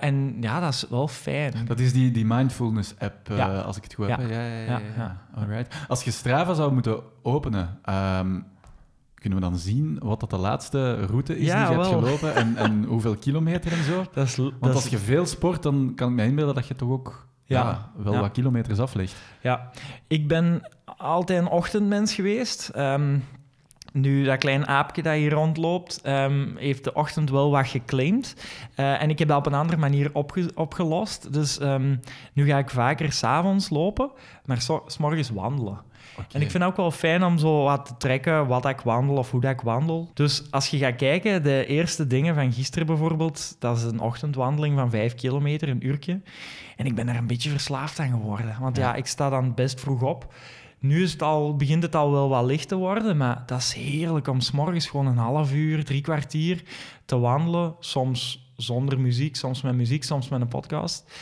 [SPEAKER 3] En ja, dat is wel fijn.
[SPEAKER 1] Dat is die, die mindfulness-app, als ik het goed heb. Ja, ja, ja. Alright. Als je Strava zou moeten openen, ehm, kunnen we dan zien wat dat de laatste route is
[SPEAKER 3] Ja,
[SPEAKER 1] die je hebt gelopen en, en hoeveel kilometer en zo?
[SPEAKER 3] Dat is,
[SPEAKER 1] Want
[SPEAKER 3] dat
[SPEAKER 1] als
[SPEAKER 3] is-
[SPEAKER 1] je veel sport, dan kan ik me inbeelden dat je toch ook ja.
[SPEAKER 3] Ja.
[SPEAKER 1] wel
[SPEAKER 3] Ja.
[SPEAKER 1] wat kilometers aflegt.
[SPEAKER 3] Ja, ik ben altijd een ochtendmens geweest. Ehm, nu, dat klein aapje dat hier rondloopt, ehm, heeft de ochtend wel wat geclaimd. Eh, en ik heb dat op een andere manier opge- opgelost. Dus ehm, nu ga ik vaker s'avonds lopen, maar s morgens wandelen. En ik vind het ook wel fijn om zo wat te trekken wat ik wandel of hoe dat ik wandel. Dus als je gaat kijken, de eerste dingen van gisteren bijvoorbeeld, dat is een ochtendwandeling van vijf kilometer, een uurtje. En ik ben daar een beetje verslaafd aan geworden. Want ja,
[SPEAKER 1] Ja.
[SPEAKER 3] ik sta dan best vroeg op. Nu is het al, begint het al wel wat licht te worden, maar dat is heerlijk om s'morgens gewoon een half uur, drie kwartier te wandelen. Soms zonder muziek, soms met muziek, soms met een podcast.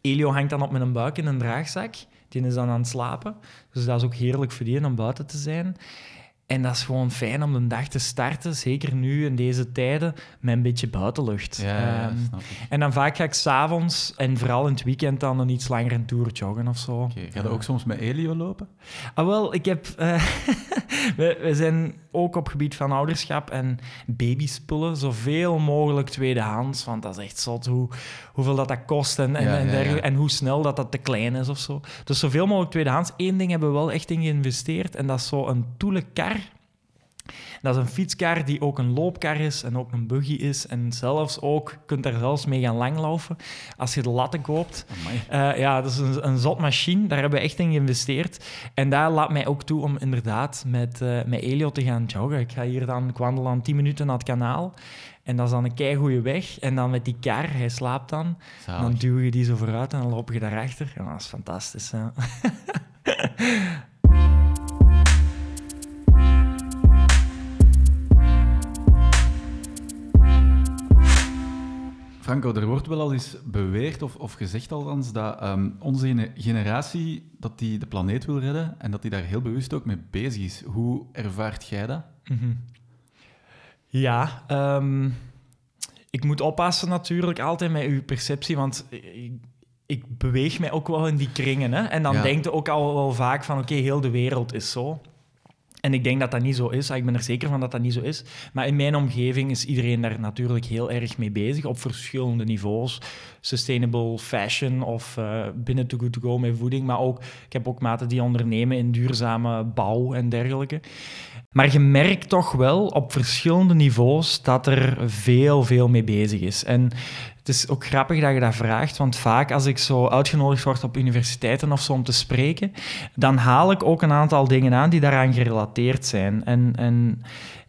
[SPEAKER 3] Elio hangt dan op met een buik in een draagzak. Die is dan aan het slapen. Dus dat is ook heerlijk voor die om buiten te zijn. En dat is gewoon fijn om de dag te starten, zeker nu in deze tijden, met een beetje buitenlucht.
[SPEAKER 1] Ja,
[SPEAKER 3] Ehm,
[SPEAKER 1] snap ik.
[SPEAKER 3] en dan vaak ga ik s'avonds en vooral in het weekend dan een iets langer een tour joggen of zo.
[SPEAKER 1] Oké. Ga je ook soms met Elio lopen?
[SPEAKER 3] Ah, wel, ik heb... eh, we, we zijn ook op gebied van ouderschap en babyspullen zoveel mogelijk tweedehands. Want dat is echt zot hoe, hoeveel dat, dat kost en, en,
[SPEAKER 1] Ja,
[SPEAKER 3] en,
[SPEAKER 1] ja, ja.
[SPEAKER 3] dergelijke, en hoe snel dat, dat te klein is of zo. Dus zoveel mogelijk tweedehands. Eén ding hebben we wel echt in geïnvesteerd en dat is zo een toelenkar. Dat is een fietskar die ook een loopkar is en ook een buggy is. En zelfs ook, je kunt daar zelfs mee gaan langlopen als je de latten koopt. Eh, ja, dat is een, een zot machine. Daar hebben we echt in geïnvesteerd. En daar laat mij ook toe om inderdaad met, eh met Elio te gaan joggen. Ik ga hier dan, ik wandel dan 10 minuten naar het kanaal. En dat is dan een keigoede weg. En dan met die kar, hij slaapt dan.
[SPEAKER 1] Zalig.
[SPEAKER 3] Dan duw je die zo vooruit en dan loop je daarachter. En dat is fantastisch. Hè?
[SPEAKER 1] Franco, er wordt wel al eens beweerd, of, of gezegd althans, dat ehm, onze gene- generatie dat die de planeet wil redden en dat die daar heel bewust ook mee bezig is. Hoe ervaart jij dat?
[SPEAKER 3] Mhm. Ja, ehm, ik moet oppassen natuurlijk altijd met uw perceptie, want ik, ik beweeg mij ook wel in die kringen. Hè? En dan
[SPEAKER 1] Ja.
[SPEAKER 3] denkt je ook al wel vaak van, oké, heel de wereld is zo. En ik denk dat dat niet zo is. Ik ben er zeker van dat dat niet zo is. Maar in mijn omgeving is iedereen daar natuurlijk heel erg mee bezig, op verschillende niveaus. Sustainable fashion of eh, binnen Too Good To Go met voeding. Maar ook, ik heb ook maten die ondernemen in duurzame bouw en dergelijke. Maar je merkt toch wel op verschillende niveaus dat er veel, veel mee bezig is. En het is ook grappig dat je dat vraagt, want vaak als ik zo uitgenodigd word op universiteiten of zo om te spreken, dan haal ik ook een aantal dingen aan die daaraan gerelateerd zijn. En, en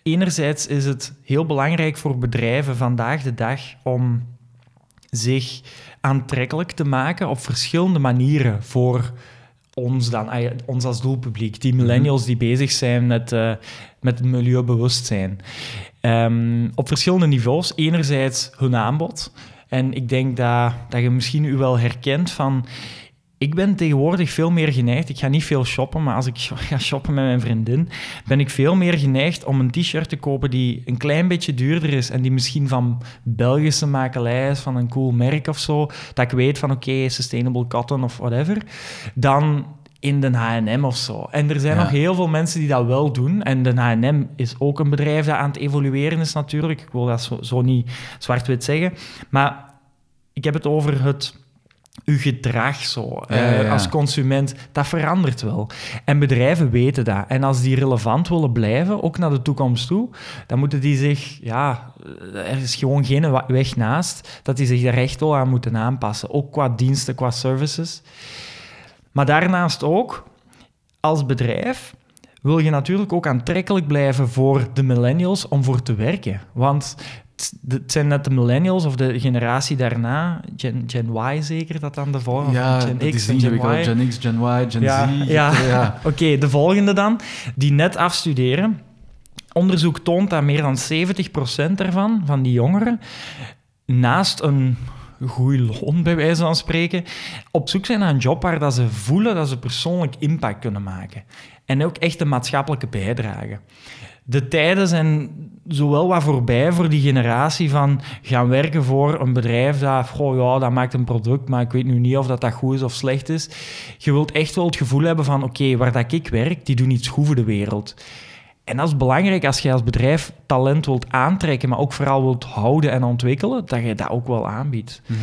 [SPEAKER 3] enerzijds is het heel belangrijk voor bedrijven vandaag de dag om zich aantrekkelijk te maken op verschillende manieren voor ons dan, ah ons als doelpubliek, die millennials die bezig zijn met, eh, met het milieubewustzijn. Ehm, op verschillende niveaus. Enerzijds hun aanbod. En ik denk dat, dat je misschien u wel herkent van... ik ben tegenwoordig veel meer geneigd. Ik ga niet veel shoppen, maar als ik ga shoppen met mijn vriendin, ben ik veel meer geneigd om een t-shirt te kopen die een klein beetje duurder is en die misschien van Belgische makelij is, van een cool merk of zo. Dat ik weet van oké, sustainable cotton of whatever. Dan in de H&M of zo. En er zijn nog heel veel mensen die dat wel doen. En de H&M is ook een bedrijf dat aan het evolueren is natuurlijk. Ik wil dat zo, zo niet zwart-wit zeggen. Maar ik heb het over het uw gedrag zo, eh, als consument, dat verandert wel. En bedrijven weten dat. En als die relevant willen blijven, ook naar de toekomst toe, dan moeten die zich, ja, er is gewoon geen weg naast, dat die zich daar echt wel aan moeten aanpassen. Ook qua diensten, qua services. Maar daarnaast ook, als bedrijf, wil je natuurlijk ook aantrekkelijk blijven voor de millennials om voor te werken. Want het zijn net de millennials of de generatie daarna, Gen, Gen Y zeker, dat dan de volgende?
[SPEAKER 1] Ja, Gen X en Gen Y. Gen X, Gen Y, Gen
[SPEAKER 3] Z. Ja, ja. oké, de volgende dan, die net afstuderen. Onderzoek toont dat meer dan 70% daarvan, van die jongeren, naast een goed loon, bij wijze van spreken, op zoek zijn naar een job waar dat ze voelen dat ze persoonlijk impact kunnen maken. En ook echt een maatschappelijke bijdrage de tijden zijn zowel wat voorbij voor die generatie van gaan werken voor een bedrijf dat, goh, ja, dat maakt een product, maar ik weet nu niet of dat, dat goed is of slecht is. Je wilt echt wel het gevoel hebben van, oké, waar dat ik werk, die doen iets goed voor de wereld. En dat is belangrijk als je als bedrijf talent wilt aantrekken, maar ook vooral wilt houden en ontwikkelen, dat je dat ook wel aanbiedt. Mhm.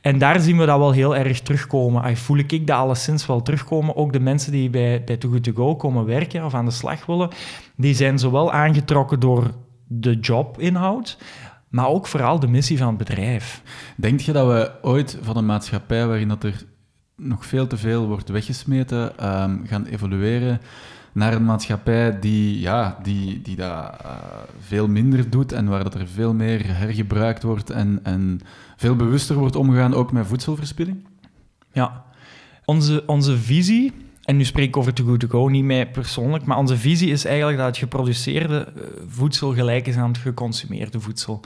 [SPEAKER 3] En daar zien we dat wel heel erg terugkomen. Ay, voel ik dat alleszins wel terugkomen. Ook de mensen die bij, bij Too Good To Go komen werken of aan de slag willen, die zijn zowel aangetrokken door de jobinhoud, maar ook vooral de missie van het bedrijf.
[SPEAKER 1] Denk je dat we ooit van een maatschappij waarin dat er nog veel te veel wordt weggesmeten, ehm, gaan evolueren naar een maatschappij die, ja, die, die dat uh, veel minder doet en waar dat er veel meer hergebruikt wordt en, en veel bewuster wordt omgegaan, ook met voedselverspilling?
[SPEAKER 3] Ja, onze, onze visie, en nu spreek ik over Too Good To Go, niet mij persoonlijk, maar onze visie is eigenlijk dat het geproduceerde eh, voedsel gelijk is aan het geconsumeerde voedsel.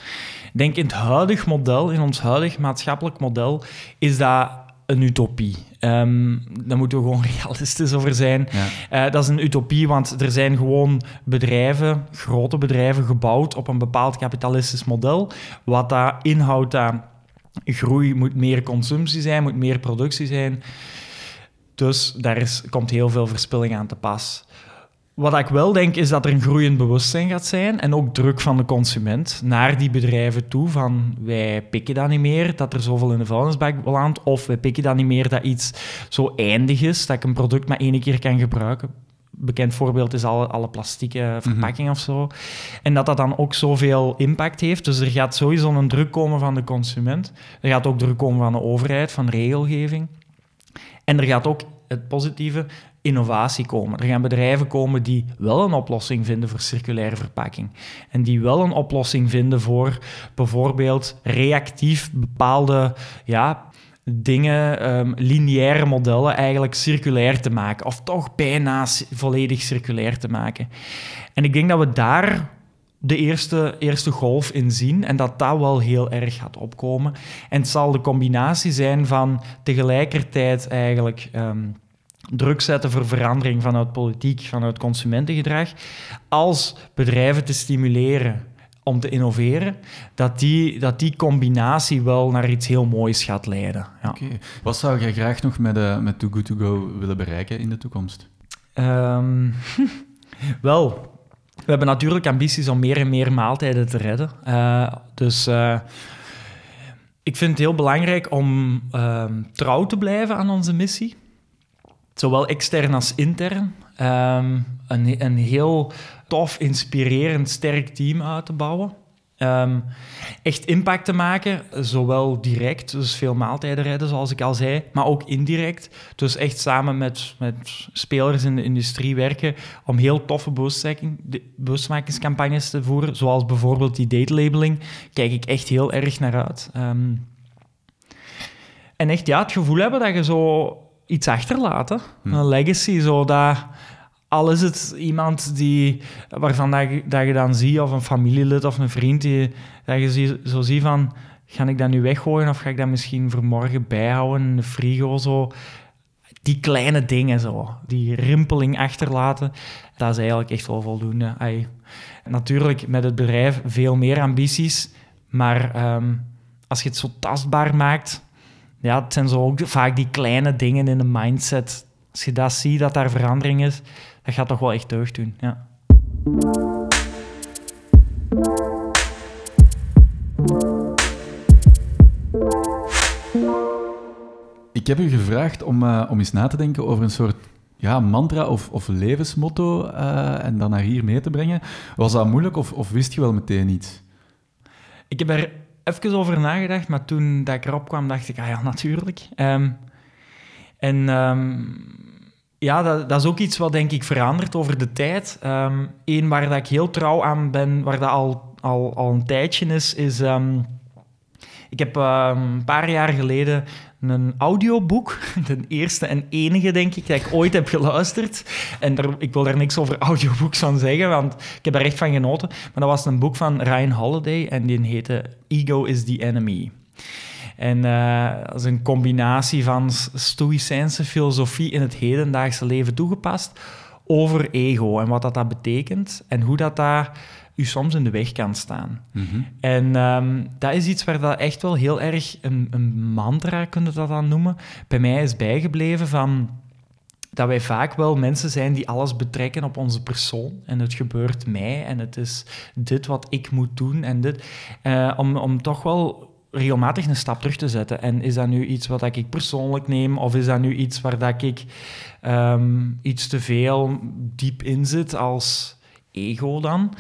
[SPEAKER 3] Ik denk in het huidig model, in ons huidig maatschappelijk model, is dat een utopie. Um, daar moeten we gewoon realistisch over zijn. Ja. Uh, dat is een utopie, want er zijn gewoon bedrijven, grote bedrijven, gebouwd op een bepaald kapitalistisch model. Wat dat inhoudt dat groei moet meer consumptie zijn, moet meer productie zijn. Dus daar is, komt heel veel verspilling aan te pas. Wat ik wel denk, is dat er een groeiend bewustzijn gaat zijn en ook druk van de consument naar die bedrijven toe van wij pikken dat niet meer, dat er zoveel in de vuilnisbak belandt, of wij pikken dat niet meer dat iets zo eindig is, dat ik een product maar één keer kan gebruiken. Bekend voorbeeld is alle, alle plastieke mhm. verpakkingen of zo. En dat dat dan ook zoveel impact heeft. Dus er gaat sowieso een druk komen van de consument. Er gaat ook druk komen van de overheid, van regelgeving. En er gaat ook het positieve, innovatie komen. Er gaan bedrijven komen die wel een oplossing vinden voor circulaire verpakking. En die wel een oplossing vinden voor bijvoorbeeld reactief bepaalde ja, dingen, um, lineaire modellen eigenlijk circulair te maken. Of toch bijna volledig circulair te maken. En ik denk dat we daar de eerste, eerste golf in zien en dat dat wel heel erg gaat opkomen. En het zal de combinatie zijn van tegelijkertijd eigenlijk ehm, druk zetten voor verandering vanuit politiek, vanuit consumentengedrag, als bedrijven te stimuleren om te innoveren, dat die, dat die combinatie wel naar iets heel moois gaat leiden. Ja.
[SPEAKER 1] Wat zou jij graag nog met, uh, met Too Good To Go willen bereiken in de toekomst?
[SPEAKER 3] Ehm, wel, we hebben natuurlijk ambities om meer en meer maaltijden te redden. Uh, dus uh, ik vind het heel belangrijk om ehm, trouw te blijven aan onze missie. Zowel extern als intern. Um, een, een heel tof, inspirerend, sterk team uit te bouwen. Um, echt impact te maken, zowel direct, dus veel maaltijden redden, zoals ik al zei, maar ook indirect. Dus echt samen met, met spelers in de industrie werken om heel toffe bewustmakingscampagnes te voeren, zoals bijvoorbeeld die date labeling. Kijk ik echt heel erg naar uit. Um, en echt ja, het gevoel hebben dat je zo iets achterlaat, hè? Hm. een legacy, zo dat al is het iemand die, waarvan dat je, dat je dan ziet, of een familielid of een vriend, die, dat je zo ziet van, ga ik dat nu weggooien of ga ik dat misschien voor morgen bijhouden in de frigo? Zo. die kleine dingen zo, die rimpeling achterlaten, dat is eigenlijk echt wel voldoende. Natuurlijk met het bedrijf veel meer ambities, maar ehm, als je het zo tastbaar maakt, ja, het zijn zo ook vaak die kleine dingen in de mindset. Als je dat ziet, dat daar verandering is, dat gaat toch wel echt deugd doen. Ja.
[SPEAKER 1] Ik heb u gevraagd om, uh, om eens na te denken over een soort ja, mantra of, of levensmotto uh, en dan naar hier mee te brengen. Was dat moeilijk of, of wist je wel meteen iets?
[SPEAKER 3] Ik heb er even over nagedacht, maar toen dat ik erop kwam, dacht ik, ah ja, natuurlijk. Um, en um, ja, dat, dat, is ook iets wat denk ik verandert over de tijd. Eén waar dat ik heel trouw aan ben, waar dat al, al, al een tijdje is, is... ik heb een paar jaar geleden een audioboek. De eerste en enige, denk ik, dat ik ooit heb geluisterd. En ik wil daar niks over audiobooks van zeggen, want ik heb daar echt van genoten. Maar dat was een boek van Ryan Holiday en die heette Ego is the Enemy. En uh, dat is een combinatie van stoïcijnse filosofie in het hedendaagse leven toegepast over ego en wat dat, dat betekent en hoe dat daar u soms in de weg kan staan. Mhm. En um, dat is iets waar dat echt wel heel erg een, een mantra, kunnen dat dan noemen, bij mij is bijgebleven van dat wij vaak wel mensen zijn die alles betrekken op onze persoon. En het gebeurt mij en het is dit wat ik moet doen en dit. Uh, om, om toch wel regelmatig een stap terug te zetten. En is dat nu iets wat ik persoonlijk neem, of is dat nu iets waar dat ik um, iets te veel diep in zit als ego dan.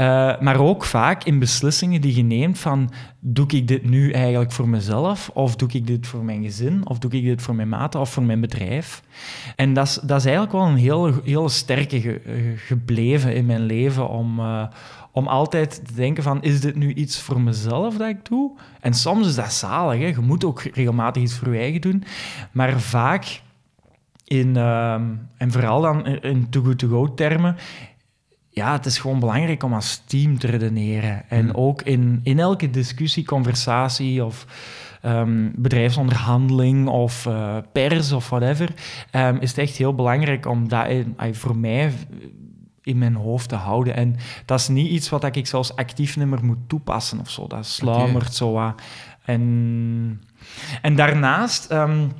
[SPEAKER 3] Uh, maar ook vaak in beslissingen die je neemt van doe ik dit nu eigenlijk voor mezelf of doe ik dit voor mijn gezin of doe ik dit voor mijn maten of voor mijn bedrijf. En dat is, dat is eigenlijk wel een heel, heel sterke ge, gebleven in mijn leven om, uh, om altijd te denken van is dit nu iets voor mezelf dat ik doe? En soms is dat zalig, hè? je moet ook regelmatig iets voor je eigen doen, maar vaak in, uh, en vooral dan in too-good-to-go termen, ja, het is gewoon belangrijk om als team te redeneren. En hmm. ook in, in elke discussie, conversatie of um, bedrijfsonderhandeling of uh, pers of whatever, um, is het echt heel belangrijk om dat in, voor mij in mijn hoofd te houden. En dat is niet iets wat ik zelfs actief niet meer moet toepassen of zo. Dat sluimert zo wat. En, en daarnaast... Um,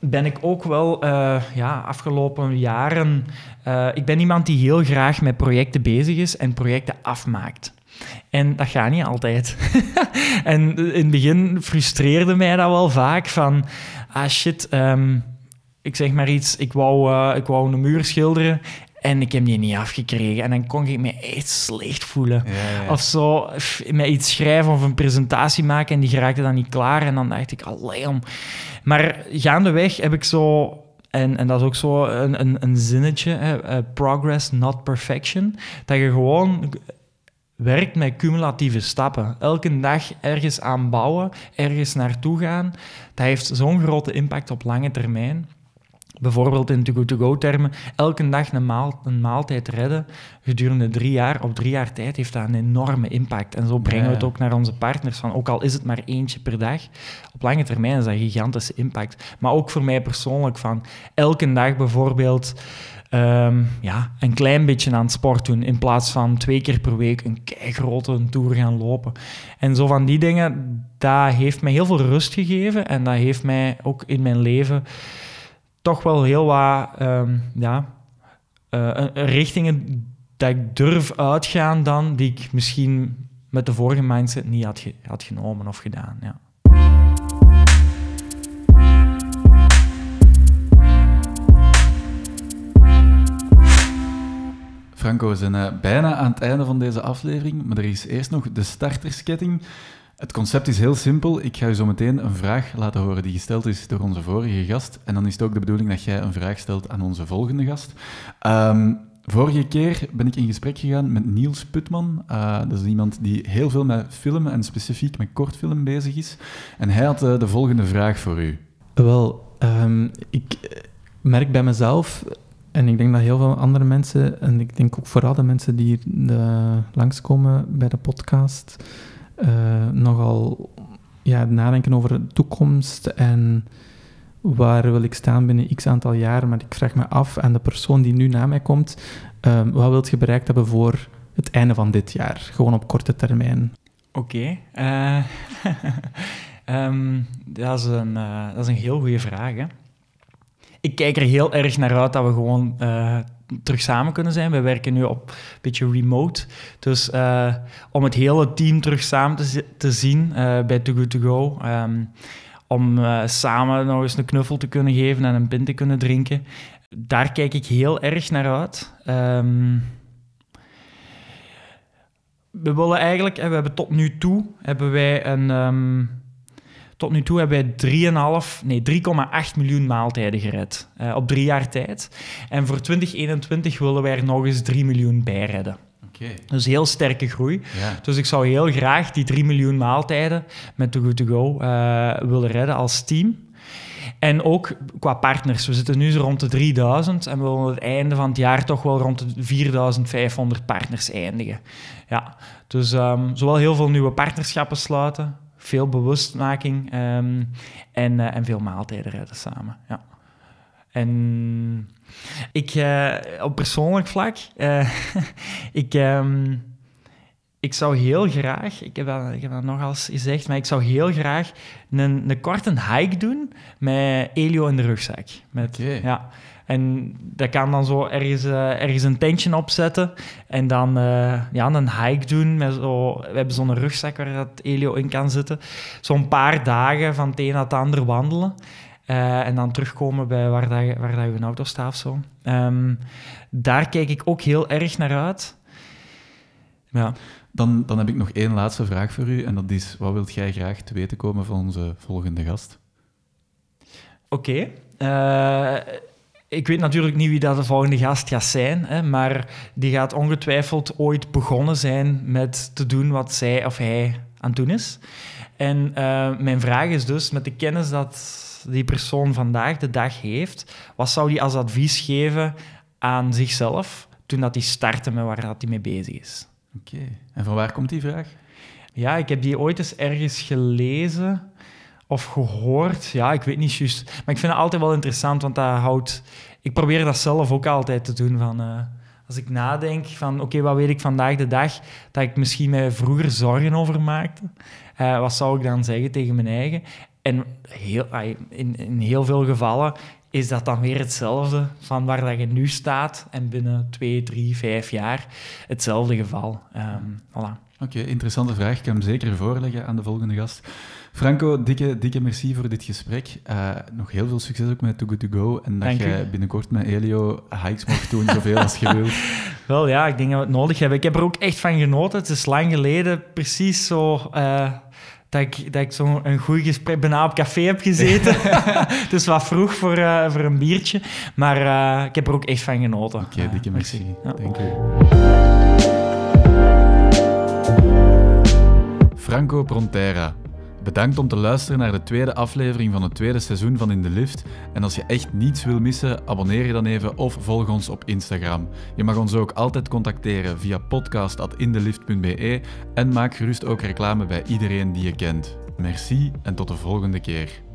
[SPEAKER 3] ben ik ook wel uh, ja, afgelopen jaren. Uh, ik ben iemand die heel graag met projecten bezig is en projecten afmaakt. En dat gaat niet altijd. en in het begin frustreerde mij dat wel vaak van, ah shit, um, ik zeg maar iets, ik wou, uh, ik wou een muur schilderen en ik heb die niet afgekregen. En dan kon ik me echt slecht voelen. Of zo, met iets schrijven of een presentatie maken en die geraakte dan niet klaar. En dan dacht ik, alleen om... Maar gaandeweg heb ik zo... En, en dat is ook zo een, een, een zinnetje, hè, eh, progress, not perfection. Dat je gewoon werkt met cumulatieve stappen. Elke dag ergens aan bouwen, ergens naartoe gaan. Dat heeft zo'n grote impact op lange termijn bijvoorbeeld in to-go-to-go-termen, elke dag een, maal, een, maaltijd redden gedurende drie jaar, op drie jaar tijd, heeft dat een enorme impact. En zo brengen we het ook naar onze partners, van ook al is het maar eentje per dag, op lange termijn is dat een gigantische impact. Maar ook voor mij persoonlijk, van elke dag bijvoorbeeld um, ja, een klein beetje aan het sport doen, in plaats van twee keer per week een grote tour gaan lopen. En zo van die dingen, dat heeft mij heel veel rust gegeven en dat heeft mij ook in mijn leven toch wel heel wat um, ja, uh, richtingen dat ik durf uitgaan dan, die ik misschien met de vorige mindset niet had, had genomen of gedaan. Ja.
[SPEAKER 1] Franco, we zijn uh, bijna aan het einde van deze aflevering, maar er is eerst nog de startersketting. Het concept is heel simpel. Ik ga je zo meteen een vraag laten horen die gesteld is door onze vorige gast. En dan is het ook de bedoeling dat jij een vraag stelt aan onze volgende gast. Um, vorige keer ben ik in gesprek gegaan met Niels Putman. Uh, dat is iemand die heel veel met film en specifiek met kortfilm bezig is. En hij had uh, de volgende vraag voor u.
[SPEAKER 5] Wel, um, ik merk bij mezelf en ik denk dat heel veel andere mensen, en ik denk ook vooral de mensen die hier uh, langskomen bij de podcast, uh, nogal ja, nadenken over de toekomst en waar wil ik staan binnen x aantal jaar, maar ik vraag me af aan de persoon die nu na mij komt, ehm, wat wilt je bereikt hebben voor het einde van dit jaar? Gewoon op korte termijn.
[SPEAKER 3] Oké. eh, ehm, dat, is een, eh, dat is een heel goede vraag. Hè? Ik kijk er heel erg naar uit dat we gewoon terug samen kunnen zijn. We werken nu op een beetje remote. Dus eh, om het hele team terug samen te, te zien eh, bij Too Good To Go. ehm, om eh, samen nog eens een knuffel te kunnen geven en een pint te kunnen drinken. Daar kijk ik heel erg naar uit. Ehm, we willen eigenlijk, we hebben tot nu toe hebben wij een. ehm, tot nu toe hebben wij 3,5, nee, 3,8 miljoen maaltijden gered. eh, op drie jaar tijd. En voor 2021 willen wij er nog eens 3 miljoen bij redden. Dus heel sterke groei.
[SPEAKER 1] Ja.
[SPEAKER 3] Dus ik zou heel graag die 3 miljoen maaltijden met Too Good To Go eh, willen redden als team. En ook qua partners. We zitten nu zo rond de 3000 en we willen het einde van het jaar toch wel rond de 4500 partners eindigen. Ja, dus ehm zowel heel veel nieuwe partnerschappen sluiten, veel bewustmaking ehm, en, eh, en veel maaltijden redden samen. Ja. En ik, eh, op persoonlijk vlak, eh, ik, ehm, ik zou heel graag, ik heb, dat, ik heb dat nog eens gezegd, maar ik zou heel graag een, een korte hike doen met Elio in de rugzak. Met,
[SPEAKER 1] Oké.
[SPEAKER 3] ja. En dat kan dan zo ergens, eh, ergens een tentje opzetten en dan eh, ja, een hike doen. Met zo, we hebben zo'n rugzak waar dat Elio in kan zitten. Zo'n paar dagen van het een naar het ander wandelen. Eh, en dan terugkomen bij waar, dat je, waar dat je een auto staat of zo. Ehm, daar kijk ik ook heel erg naar uit. Ja.
[SPEAKER 1] Dan, dan heb ik nog één laatste vraag voor u. En dat is, wat wilt jij graag te weten komen van onze volgende gast?
[SPEAKER 3] Oké. Ik weet natuurlijk niet wie dat de volgende gast gaat zijn, hè, maar die gaat ongetwijfeld ooit begonnen zijn met te doen wat zij of hij aan het doen is. En eh, mijn vraag is dus, met de kennis dat die persoon vandaag de dag heeft, wat zou die als advies geven aan zichzelf toen dat hij startte met waar dat hij mee bezig is?
[SPEAKER 1] Oké. En van waar komt die vraag?
[SPEAKER 3] Ja, ik heb die ooit eens ergens gelezen of gehoord. Ja, ik weet niet juist. Maar ik vind het altijd wel interessant, want dat houdt... Ik probeer dat zelf ook altijd te doen. Van, eh, als ik nadenk van, oké, wat weet ik vandaag de dag dat ik misschien mij vroeger zorgen over maakte? Eh, wat zou ik dan zeggen tegen mijn eigen? En heel, in, in heel veel gevallen is dat dan weer hetzelfde van waar dat je nu staat en binnen twee, drie, vijf jaar hetzelfde geval. Ehm voilà.
[SPEAKER 1] Oké, interessante vraag. Ik kan hem zeker voorleggen aan de volgende gast. Franco, dikke, dikke merci voor dit gesprek. Eh, nog heel veel succes ook met Too Good To Go. En dat
[SPEAKER 3] Dank u.
[SPEAKER 1] jij binnenkort met Elio hikes mag doen, zoveel als je wilt.
[SPEAKER 3] Wel ja, ik denk dat we het nodig hebben. Ik heb er ook echt van genoten. Het is lang geleden, precies zo. eh, dat ik, dat ik zo'n een goed gesprek bijna op café heb gezeten. Het is wat vroeg voor, eh, voor een biertje. Maar ik heb er ook echt van genoten.
[SPEAKER 1] Oké, dikke merci.
[SPEAKER 3] Ja.
[SPEAKER 1] Dank u. Franco Prontera. Bedankt om te luisteren naar de tweede aflevering van het tweede seizoen van In de Lift. En als je echt niets wil missen, abonneer je dan even of volg ons op Instagram. Je mag ons ook altijd contacteren via podcast.indelift.be en maak gerust ook reclame bij iedereen die je kent. Merci en tot de volgende keer.